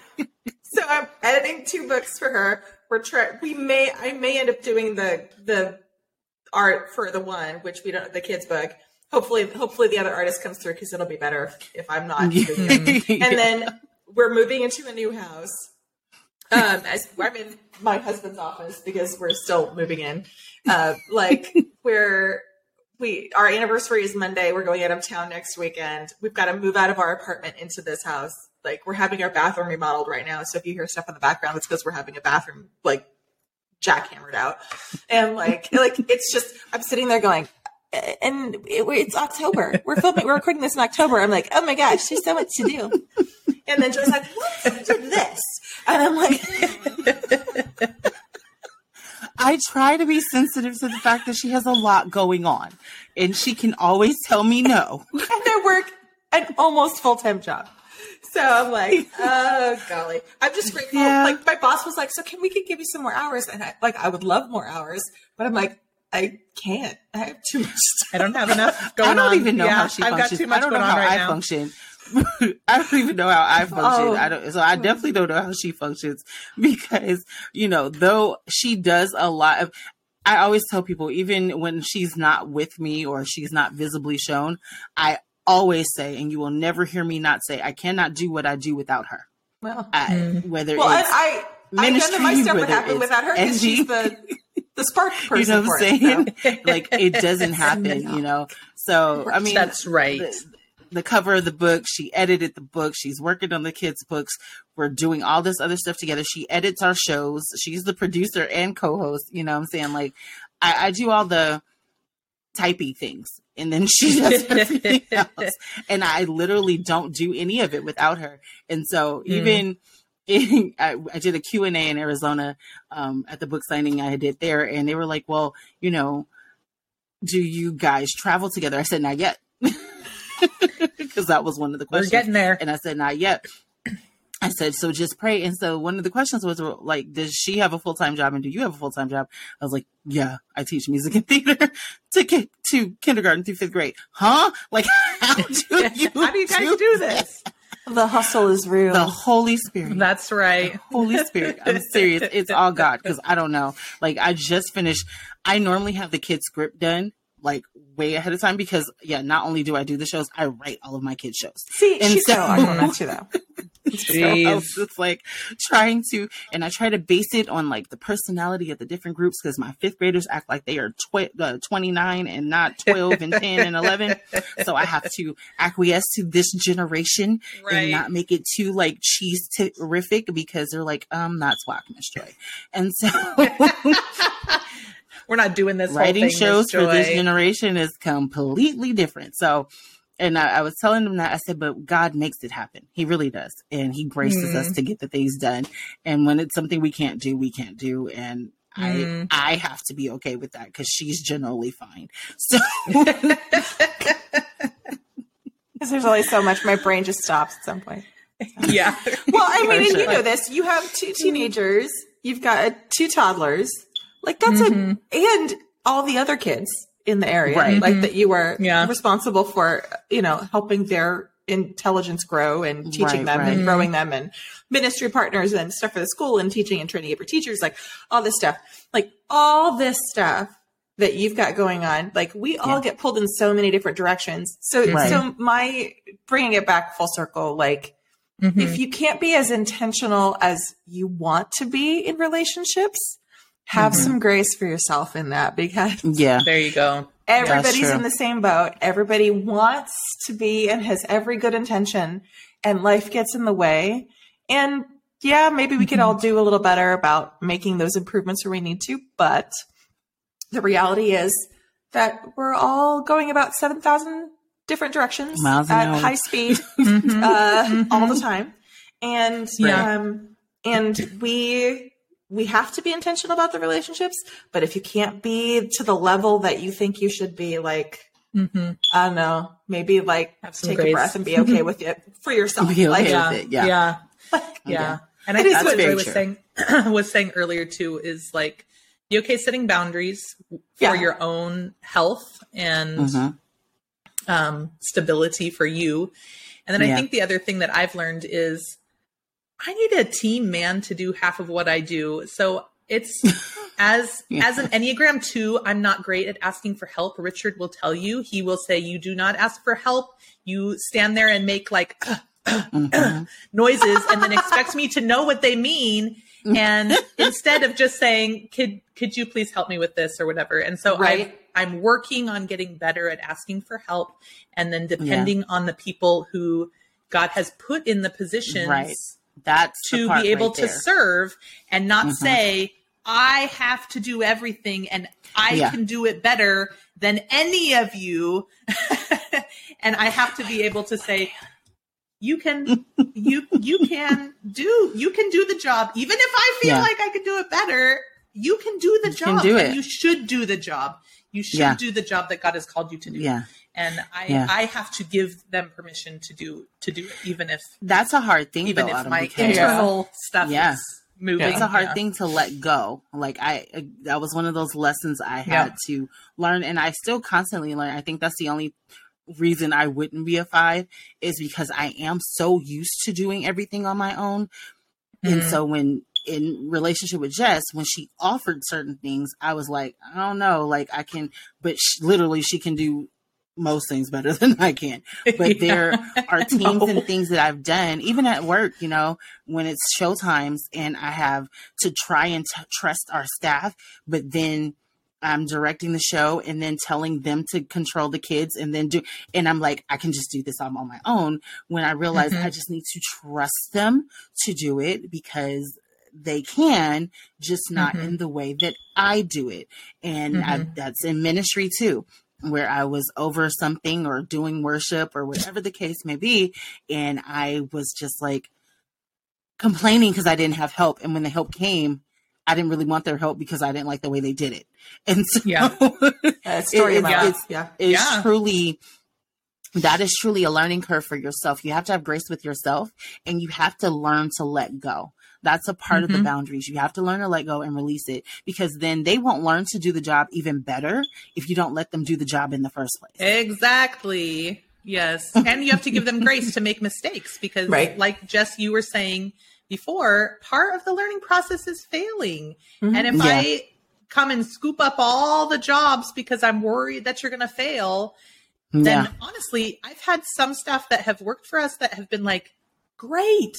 So I'm editing two books for her. We're trying. We may. I may end up doing the the art for the one, which we don't. The kids book. Hopefully, hopefully the other artist comes through because it'll be better if, if I'm not. and then we're moving into a new house. Um, as I'm in my husband's office because we're still moving in. Uh, like we're we our anniversary is Monday. We're going out of town next weekend. We've got to move out of our apartment into this house. Like we're having our bathroom remodeled right now. So if you hear stuff in the background, it's because we're having a bathroom like jackhammered out. And like like it's just I'm sitting there going, and it, it's October. We're filming. We're recording this in October. I'm like, oh my gosh, there's so much to do. And then Joe's like, what to this? And I'm like. I try to be sensitive to the fact that she has a lot going on and she can always tell me no. and I work an almost full time job. So I'm like, oh golly. I'm just grateful. Yeah. Like my boss was like, so can we could give you some more hours? And I like I would love more hours, but I'm like, I can't. I have too much. Stuff. I don't have enough going on. I don't on. even know yeah, how she I've functions. Got too much I don't know how I right function. I don't even know how I function. Oh. I don't, so I definitely don't know how she functions because, you know, though she does a lot of, I always tell people, even when she's not with me or she's not visibly shown, I always say, and you will never hear me not say, I cannot do what I do without her. Well, I, mm. whether well, it's I, I, ministry, I know that my stuff would happen without her because she's the the spark person. You know what I'm saying? So. like it doesn't happen, you know. So I mean, that's right. The, the cover of the book. She edited the book. She's working on the kids' books. We're doing all this other stuff together. She edits our shows. She's the producer and co-host. You know what I'm saying? Like I, I do all the typey things and then she does everything else. And I literally don't do any of it without her. And so mm. even in, I, I, did a Q&A in Arizona um, at the book signing I did there. And they were like, well, you know, do you guys travel together? I said, not yet. because that was one of the questions. We're getting there. And I said, not yet. I said, so just pray. And so one of the questions was like, does she have a full time job and do you have a full time job? I was like, yeah, I teach music and theater to ki- to kindergarten through fifth grade. Huh? Like, how do you, how do, you guys do, do this? The hustle is real. The Holy Spirit. That's right. The Holy Spirit. I'm serious. It's all God because I don't know. Like, I just finished. I normally have the kids' script done like way ahead of time because yeah, not only do I do the shows, I write all of my kids' shows. See, and she's so I on that too though. so I was just like trying to, and I try to base it on like the personality of the different groups because my fifth graders act like they are tw- uh, 29 and not 12 and 10 and 11. So I have to acquiesce to this generation right. and not make it too like cheese terrific because they're like, um, that's whack, Miss Joi. And so we're not doing this. Writing shows for this generation is completely different. So, and I, I, was telling them that I said, but God makes it happen. He really does, and He graces mm. us to get the things done. And when it's something we can't do, we can't do. And mm. I I have to be okay with that because she's generally fine. So. Because there's only so much, my brain just stops at some point. Yeah. well, I mean, and you know this. You have two teenagers. You've got two toddlers. Like that's mm-hmm. a and all the other kids in the area, right. like mm-hmm. that you were yeah. responsible for, you know, helping their intelligence grow and teaching right, them right. and growing them and ministry partners and stuff for the school and teaching and training for teachers, like all this stuff, like all this stuff that you've got going on. Like we all yeah. get pulled in so many different directions. So, right. so my bringing it back full circle, like mm-hmm. if you can't be as intentional as you want to be in relationships, have mm-hmm. some grace for yourself in that because yeah there you go everybody's in the same boat everybody wants to be and has every good intention and life gets in the way and yeah maybe we mm-hmm. could all do a little better about making those improvements where we need to but the reality is that we're all going about 7000 different directions Miles at high speed mm-hmm. uh, mm-hmm. all the time and yeah. um, and we we have to be intentional about the relationships, but if you can't be to the level that you think you should be, like, mm-hmm. I don't know, maybe like take grace. a breath and be okay with it for yourself. Be okay like, yeah. It, yeah. Yeah. yeah. And I think what Joi was saying, was saying earlier too is like, be okay setting boundaries for yeah. your own health and mm-hmm. um, stability for you. And then I think the other thing that I've learned is I need a team man to do half of what I do. So it's as as an Enneagram 2, I'm not great at asking for help. Richard will tell you. He will say you do not ask for help. You stand there and make like uh, uh, mm-hmm. noises and then expect me to know what they mean and instead of just saying could could you please help me with this or whatever. And so right. I I'm working on getting better at asking for help and then depending yeah. on the people who God has put in the positions right that's to be able right to serve and not mm-hmm. say, I have to do everything and I yeah. can do it better than any of you. and I have to be able to say, you can you you can do you can do the job even if i feel yeah. like i could do it better you can do the you job do and you should do the job you should yeah. do the job that god has called you to do yeah and I yeah. I have to give them permission to do to do it, even if that's a hard thing. Even though, if my internal stuff yeah. is moving, it's a hard yeah. thing to let go. Like I, that was one of those lessons I had to learn, and I still constantly learn. I think that's the only reason I wouldn't be a five is because I am so used to doing everything on my own. Mm-hmm. And so when in relationship with Jess, when she offered certain things, I was like, I don't know, like I can, but she, literally she can do most things better than I can. But yeah. there are teams and things that I've done, even at work, you know, when it's show times and I have to try and t- trust our staff, but then I'm directing the show and then telling them to control the kids and then do, and I'm like, I can just do this on my own when I realize mm-hmm. I just need to trust them to do it because they can, just not mm-hmm. in the way that I do it. And mm-hmm. I, that's in ministry too where I was over something or doing worship or whatever the case may be. And I was just like complaining because I didn't have help. And when the help came, I didn't really want their help because I didn't like the way they did it. And so yeah, story it, it's, it's, yeah. it's yeah. truly that is truly a learning curve for yourself. You have to have grace with yourself and you have to learn to let go. That's a part mm-hmm. of the mm-hmm. boundaries. You have to learn to let go and release it because then they won't learn to do the job even better if you don't let them do the job in the first place. Exactly. Yes. and you have to give them grace to make mistakes because, right. like Jess, you were saying before, part of the learning process is failing. Mm-hmm. And if yeah. I come and scoop up all the jobs because I'm worried that you're going to fail, then yeah. honestly, I've had some stuff that have worked for us that have been like, great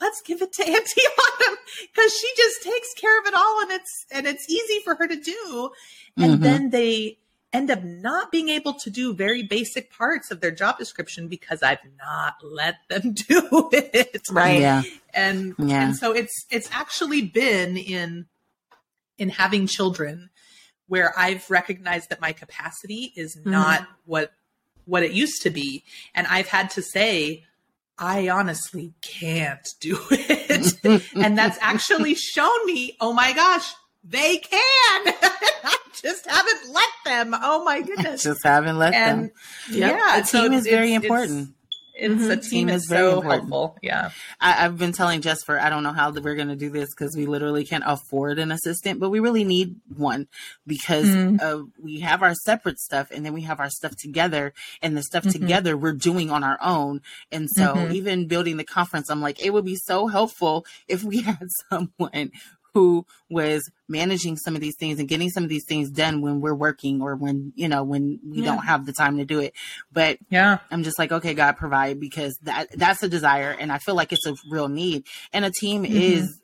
let's give it to Auntie Autumn because she just takes care of it all and it's and it's easy for her to do. And mm-hmm. then they end up not being able to do very basic parts of their job description because I've not let them do it. Right. Yeah. And yeah. and so it's it's actually been in in having children where I've recognized that my capacity is mm-hmm. not what what it used to be and I've had to say I honestly can't do it. and that's actually shown me, oh my gosh, they can. I just haven't let them. Oh my goodness. just haven't let and, them. Yep. Yeah. The team so is very important it's mm-hmm. a team, team is very so important. helpful. Yeah. I, have been telling Jess for I don't know how we're going to do this because we literally can't afford an assistant, but we really need one because mm-hmm. uh, we have our separate stuff and then we have our stuff together, and the stuff mm-hmm. together we're doing on our own. And so mm-hmm. even building the conference, I'm like, it would be so helpful if we had someone who was managing some of these things and getting some of these things done when we're working or when you know when we yeah. don't have the time to do it but yeah i'm just like okay god provide because that that's a desire and i feel like it's a real need and a team mm-hmm. is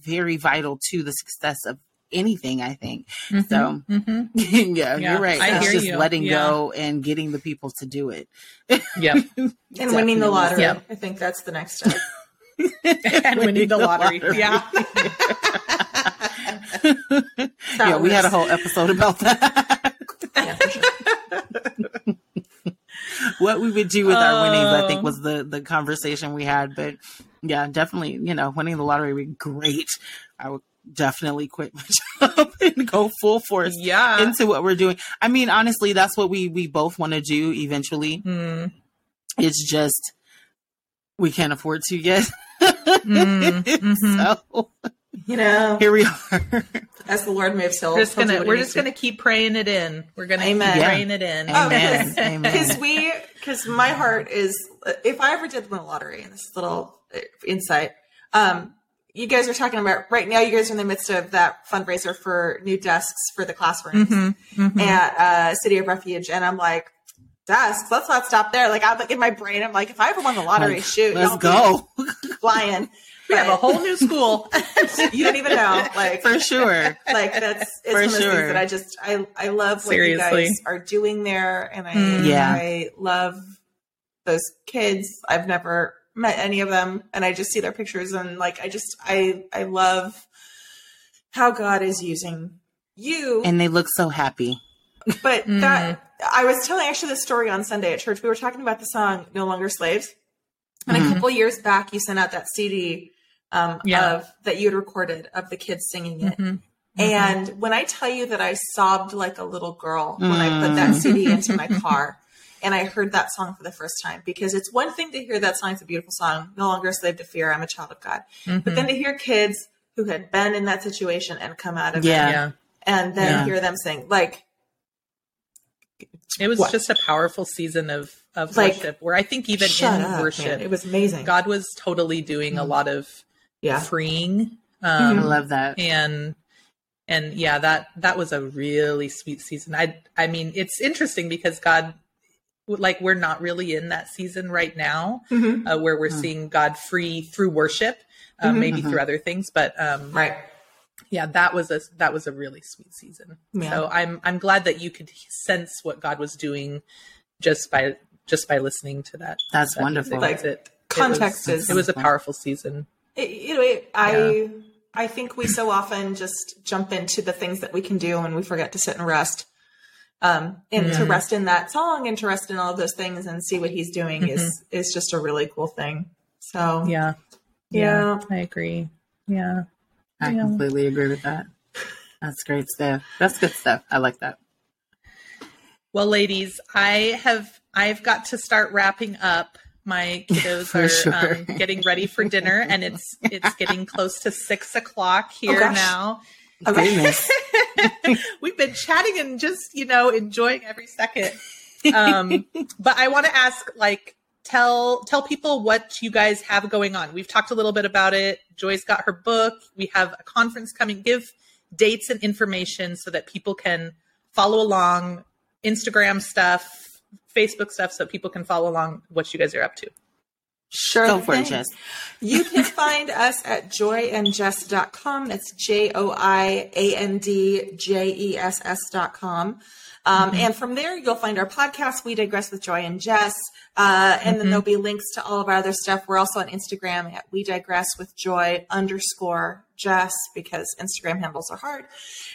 very vital to the success of anything i think mm-hmm. so mm-hmm. yeah, yeah, you're right I it's just you. letting yeah. go and getting the people to do it yeah and winning the lottery yep. i think that's the next step and winning the lottery. lottery. Yeah. Yeah, we had a whole episode about that. what we would do with our winnings, I think, was the the conversation we had. But yeah, definitely, you know, winning the lottery would be great. I would definitely quit my job and go full force yeah. into what we're doing. I mean, honestly, that's what we we both want to do eventually. Mm. It's just we can't afford to yet. mm-hmm. so you know, here we are. As the Lord moves, he'll. We're just gonna we're just gonna keep praying it in. We're gonna Amen. keep praying it in. Amen. Amen. Because we, because my heart is, if I ever did win a lottery, and this little uh, insight, um, you guys are talking about right now. You guys are in the midst of that fundraiser for new desks for the classrooms mm-hmm. Mm-hmm. at uh, City of Refuge, and I'm like, desks. Let's not stop there. Like I'm like in my brain, I'm like, if I ever won the lottery, like, shoot, let's go flying. We have a whole new school. you don't even know, like for sure. Like that's it's for one of those sure. things that I just I I love what Seriously. you guys are doing there, and I mm, yeah. I love those kids. I've never met any of them, and I just see their pictures, and like I just I I love how God is using you, and they look so happy. But mm. that I was telling actually the story on Sunday at church. We were talking about the song "No Longer Slaves," and mm-hmm. a couple years back, you sent out that CD um, yeah. of that you had recorded of the kids singing it. Mm-hmm. mm-hmm. And when I tell you that I sobbed like a little girl when I put that CD into my car and I heard that song for the first time, because it's one thing to hear that song, it's a beautiful song, No Longer a Slave to Fear, I'm a Child of God. Mm-hmm. But then to hear kids who had been in that situation and come out of yeah. it, and then yeah. hear them sing, like, it was what? just a powerful season of of like, worship where I think even in up, worship, man. it was amazing. God was totally doing mm-hmm. a lot of yeah. freeing. Um, I love that. And and yeah, that that was a really sweet season. I I mean, it's interesting because God like we're not really in that season right now mm-hmm. uh, where we're mm-hmm. seeing God free through worship, uh, mm-hmm. maybe through mm-hmm. other things, but um, right yeah that was a that was a really sweet season yeah. so i'm i'm glad that you could sense what god was doing just by just by listening to that that's that wonderful like it context it was, is it was a powerful season it, you know it, i yeah. i think we so often just jump into the things that we can do and we forget to sit and rest um and mm-hmm. to rest in that song and to rest in all of those things and see what he's doing mm-hmm. is is just a really cool thing so yeah yeah, yeah i agree yeah I yeah. completely agree with that. That's great stuff. That's good stuff. I like that. Well, ladies, I have I've got to start wrapping up. My kiddos are sure. um, getting ready for dinner, and it's it's getting close to six o'clock oh, here oh, now. Okay. We've been chatting and just you know enjoying every second. Um, but I want to ask, like, tell tell people what you guys have going on. We've talked a little bit about it. Joi's got her book. We have a conference coming. Give dates and information so that people can follow along Instagram stuff, Facebook stuff so people can follow along what you guys are up to. Sure. Go for it, Jess. You can find us at joiandjess.com. That's J O I A N D J E S S.com. Um, mm-hmm. And from there, you'll find our podcast, We Digress with Joi and Jess. Uh, and mm-hmm. then there'll be links to all of our other stuff. We're also on Instagram at We Digress with Joi underscore Jess because Instagram handles are hard.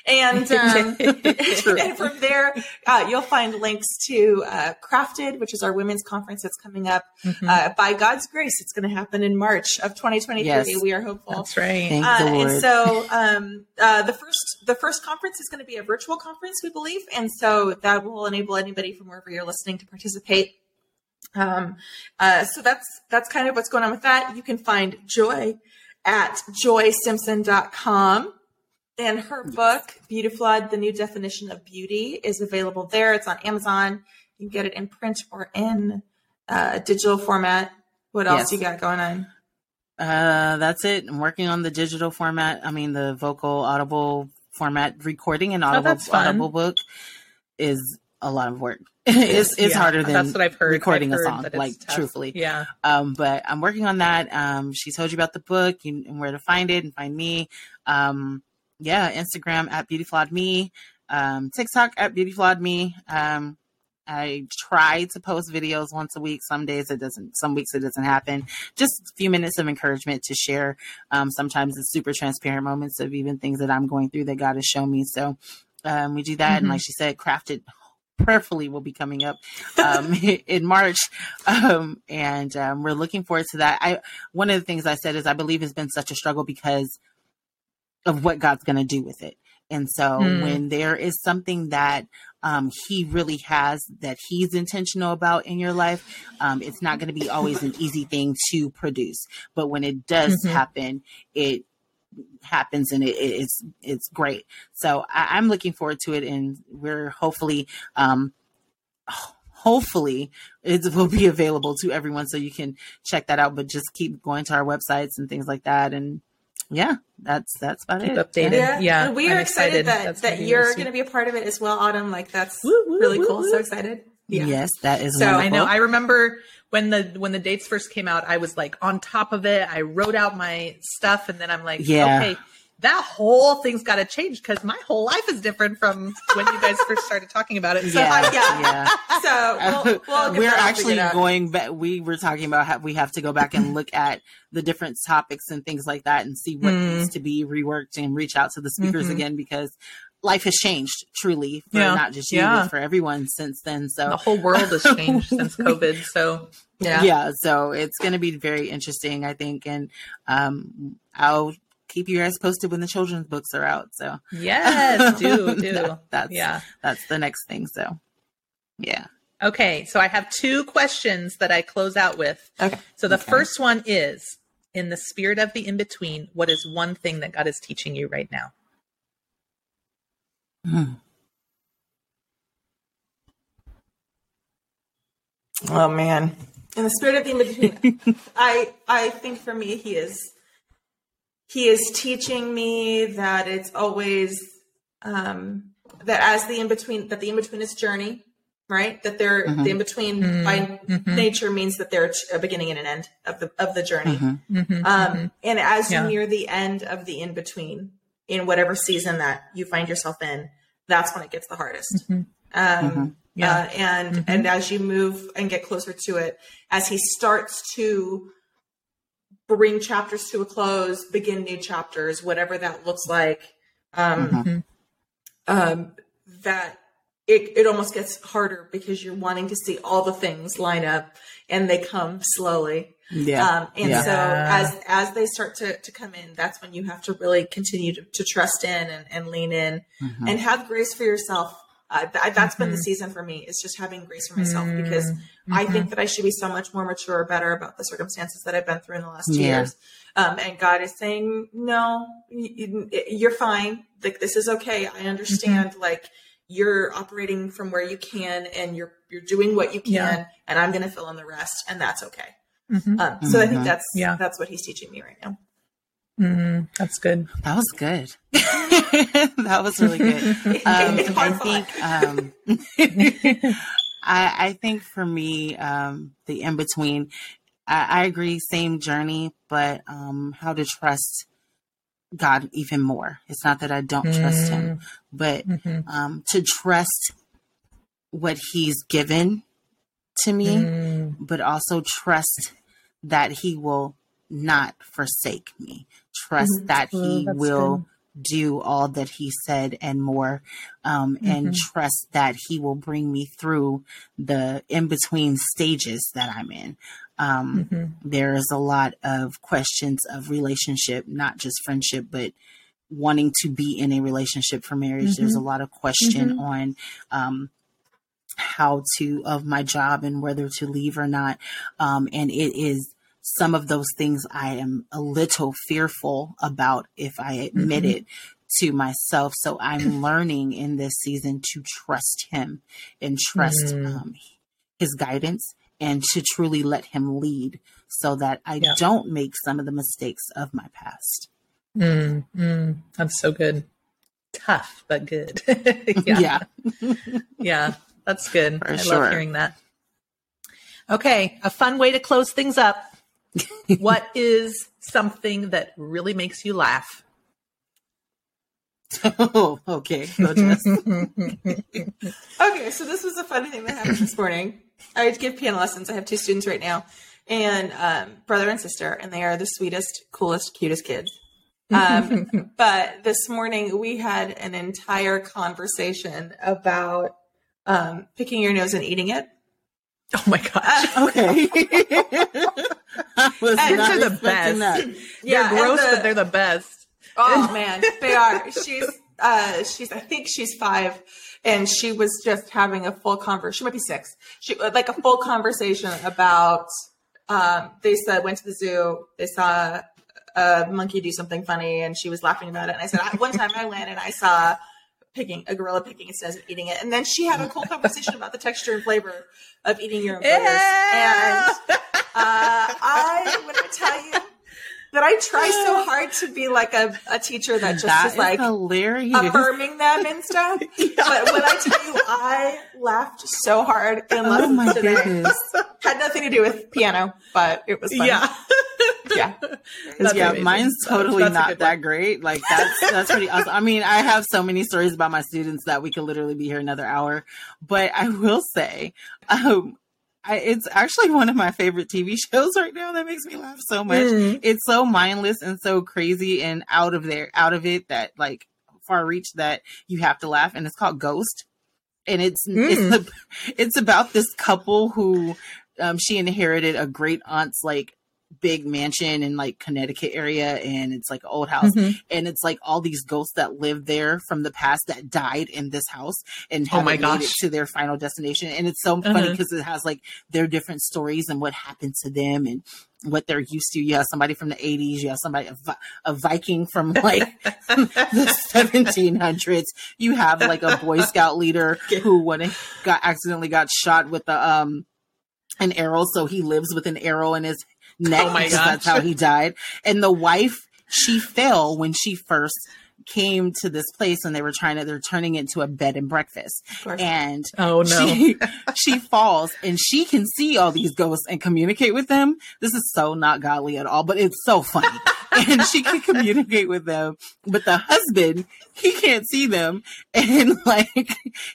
And, um, and from there, uh, you'll find links to uh, Crafted, which is our women's conference that's coming up. Mm-hmm. Uh, by God's grace, it's going to happen in March of 2023. Yes, we are hopeful. That's right. Uh, and so um, uh, the first the first conference is going to be a virtual conference, we believe, and so that will enable anybody from wherever you're listening to participate. Um, uh, so that's that's kind of what's going on with that. You can find Joi at joisimpson.com. And her book, BeautyFlawed, The New Definition of Beauty, is available there. It's on Amazon. You can get it in print or in uh, digital format. What else yes. you got going on? Uh, that's it. I'm working on the digital format. I mean, the vocal audible format. Recording an oh, audible oh, audible book is a lot of work. it's it's yeah, harder than that's what I've heard. recording I've heard a song, like tough. truthfully. Yeah. Um, but I'm working on that. Um, she told you about the book and where to find it and find me. Um, yeah, Instagram at beautyflawedme, um, TikTok at beautyflawedme. Um, I try to post videos once a week. Some days it doesn't, some weeks it doesn't happen. Just a few minutes of encouragement to share. Um, sometimes it's super transparent moments of even things that I'm going through that God has shown me. So um, we do that. Mm-hmm. And like she said, crafted prayerfully will be coming up um, in March, um, and um, we're looking forward to that. I one of the things I said is I believe has been such a struggle because of what God's going to do with it, and so mm. when there is something that um, He really has that He's intentional about in your life, um, it's not going to be always an easy thing to produce, but when it does mm-hmm. happen, it happens and it, it's it's great. So I, am looking forward to it, and we're hopefully. Um, hopefully it will be available to everyone so you can check that out. But just keep going to our websites and things like that. And yeah that's that's about keep it. updated. Yeah, yeah. We are excited, excited that, that you're going to be a part of it as well autumn. Like that's woo, woo, really woo, cool. So excited yeah. yes that is so wonderful. i know i remember when the when the dates first came out, I was like on top of it. I wrote out my stuff, and then I'm like, yeah. okay, that whole thing's got to change because my whole life is different from when you guys first started talking about it. So, yeah, yeah. yeah. So we'll, we'll we're actually going back. We were talking about how we have to go back and look at the different topics and things like that and see what mm. needs to be reworked and reach out to the speakers mm-hmm. again because life has changed truly for yeah. not just you, yeah. but for everyone since then. So the whole world has changed since COVID. So yeah, yeah. So it's going to be very interesting, I think, and um, I'll keep you guys posted when the children's books are out. So yes, do do that, that's yeah, that's the next thing. So yeah. Okay, so I have two questions that I close out with. Okay. So the okay. first one is in the spirit of the in between, what is one thing that God is teaching you right now? Hmm. Oh man. In the spirit of the in between, I I think for me he is he is teaching me that it's always um that as the in between that the in between is journey right? That they're mm-hmm. the in between mm-hmm. by mm-hmm. nature means that they're a beginning and an end of the of the journey. Mm-hmm. Mm-hmm. Um, mm-hmm. and as yeah. you near the end of the in between in whatever season that you find yourself in, that's when it gets the hardest. Um, yeah. Uh, and and as you move and get closer to it, as he starts to bring chapters to a close, begin new chapters, whatever that looks like, um, um, that it, it almost gets harder because you're wanting to see all the things line up and they come slowly. Yeah. Um, and yeah. so as, as they start to, to come in, that's when you have to really continue to, to trust in and, and lean in mm-hmm. and have grace for yourself. Uh, th- that's mm-hmm. been the mm-hmm. season for me. It's just having grace for myself mm-hmm. because I think mm-hmm. that I should be so much more mature, or better about the circumstances that I've been through in the last two yeah. years. Um, and God is saying, no, you're fine. Like, this is okay. I understand. Mm-hmm. Like, you're operating from where you can and you're you're doing what you can yeah. and i'm going to fill in the rest and that's okay mm-hmm. um, so mm-hmm. i think mm-hmm. that's yeah that's what he's teaching me right now mm-hmm. that's good that was good that was really good um, i think um, I, I, think for me um, the in between I, I, agree same journey but um, how to trust God even more. It's not that I don't mm. trust Him, mm. but mm-hmm. um, to trust what He's given to me, mm. but also trust that He will not forsake me. Trust mm-hmm. that He will. Good. Do all that he said and more, um, mm-hmm. and trust that he will bring me through the in between stages that I'm in. Um, mm-hmm. There is a lot of questions of relationship, not just friendship, but wanting to be in a relationship for marriage. Mm-hmm. There's a lot of question mm-hmm. on um, how to of my job and whether to leave or not. Um, and it is some of those things I am a little fearful about if I admit mm-hmm. it to myself. So I'm learning in this season to trust him and trust mm. um, his guidance and to truly let him lead so that I yeah. don't make some of the mistakes of my past. Mm, mm, that's so good. Tough, but good. yeah. Yeah. yeah. That's good. For I sure. love hearing that. Okay. A fun way to close things up. what is something that really makes you laugh? Oh, okay. okay, so this was a funny thing that happened this morning. I give piano lessons. I have two students right now, and um, brother and sister, and they are the sweetest, coolest, cutest kids. Um, but this morning we had an entire conversation about um, picking your nose and eating it. Oh my gosh! Uh, okay, kids are the best. That. Yeah, they're gross, the, but they're the best. Oh man, they are. She's uh, she's I think she's five, and she was just having a full conversation. She might be six. She like a full conversation about. Um, they said went to the zoo. They saw a monkey do something funny, and she was laughing about it. And I said one time I went and I saw picking a gorilla picking nose and eating it, and then she had a cool conversation about the texture and flavor of eating your own boogers. And uh, I want to tell you that I try so hard to be like a, a teacher that just that is like hilarious. affirming them and stuff. yeah. But when I tell you, I laughed so hard in oh lessons oh today. Goodness. Had nothing to do with piano, but it was fun. Yeah. yeah. yeah, amazing. mine's totally that's not that great. Like that's that's pretty awesome. I mean, I have so many stories about my students that we could literally be here another hour. But I will say, um, I, it's actually one of my favorite TV shows right now. That makes me laugh so much. Mm. It's so mindless and so crazy and out of there, out of it that like far reach that you have to laugh. And it's called Ghost. And it's mm. it's it's about this couple who um, she inherited a great aunt's like big mansion in like Connecticut area and it's like an old house mm-hmm. and it's like all these ghosts that live there from the past that died in this house and oh my gosh. made it to their final destination and it's so uh-huh. funny because it has like their different stories and what happened to them and what they're used to. You have somebody from the 80s, you have somebody, a, a Viking from like the 1700s. You have like a Boy Scout leader who when got accidentally got shot with the, um, an arrow, so he lives with an arrow in his neck. Oh my gosh. That's how he died. And the wife, she fell when she first came to this place and they were trying to they're turning it into a bed and breakfast and oh no she, she, falls and she can see all these ghosts and communicate with them this is so not godly at all but it's so funny and she can communicate with them but the husband he can't see them. And like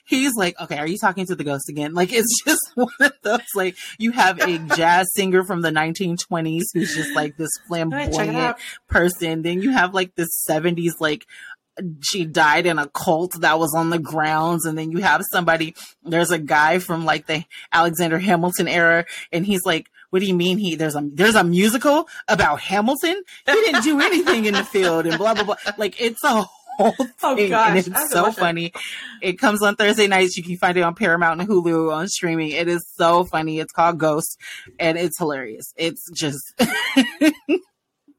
he's like okay are you talking to the ghost again? Like it's just one of those like you have a jazz singer from the 1920s who's just like this flamboyant person. Then you have like this 70s like she died in a cult that was on the grounds. And then you have somebody there's a guy from like the Alexander Hamilton era and he's like what do you mean he there's a there's a musical about Hamilton? He didn't do anything in the field and blah blah blah. Like it's a whole oh, thing oh, gosh. and it's so funny. It. it comes on Thursday nights. You can find it on Paramount and Hulu on streaming. It is so funny. It's called Ghost and it's hilarious. It's just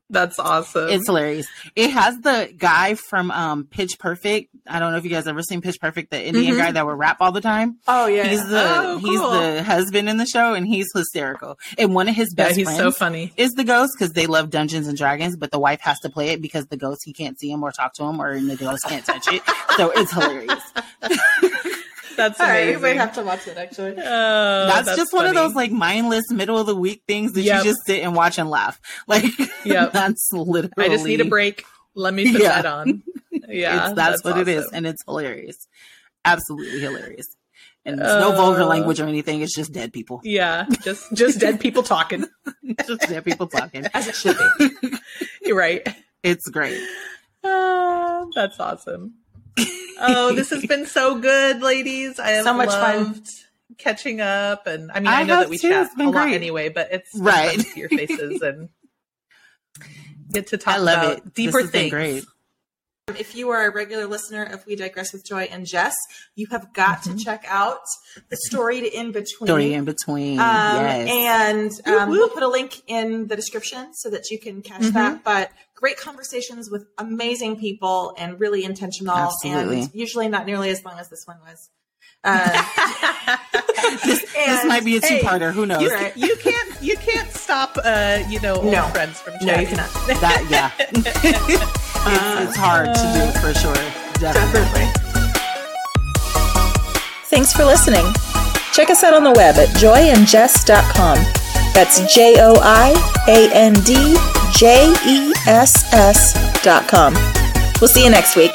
That's awesome. It's hilarious. It has the guy from um, Pitch Perfect. I don't know if you guys ever seen Pitch Perfect, the Indian mm-hmm. guy that would rap all the time. Oh yeah, he's the oh, cool. he's the husband in the show, and he's hysterical. And one of his best yeah, he's friends so funny. is the ghost because they love Dungeons and Dragons, but the wife has to play it because the ghost he can't see him or talk to him, or the ghost can't touch it. So it's hilarious. That's amazing. Right, you might have to watch it actually. Oh, that's, that's, just funny. one of those like mindless middle of the week things that yep. you just sit and watch and laugh. Like, yeah, that's literally. I just need a break. Let me put yeah. that on. Yeah, that's, that's, what awesome. it is, and it's hilarious. Absolutely hilarious. And there's uh, no vulgar uh, language or anything. It's just dead people. Yeah, just just dead people talking. just dead people talking, as it should be. You're right. It's great. Uh, that's awesome oh, this has been so good, ladies. I have so much fun catching up, and I mean, I, I know that we too. chat a great. lot anyway, but it's right to see your faces and get to talk I love about it. deeper things. Great. If you are a regular listener of We Digress with Joi and Jess, you have got mm-hmm. to check out the story to in between. Storied In Between, um, yes. And um, we'll put a link in the description so that you can catch mm-hmm. that. But great conversations with amazing people and really intentional, Absolutely. and usually not nearly as long as this one was. Uh, this, this, might be a two-parter. Hey, Who knows? You, you, can't. You can't stop. Uh, you know, old no. friends from chatting. No, you cannot. that yeah. it's, it's hard to do for sure. Definitely. Definitely. Thanks for listening. Check us out on the web at joiandjess.com. That's J O I A N D J E S S.com. We'll see you next week.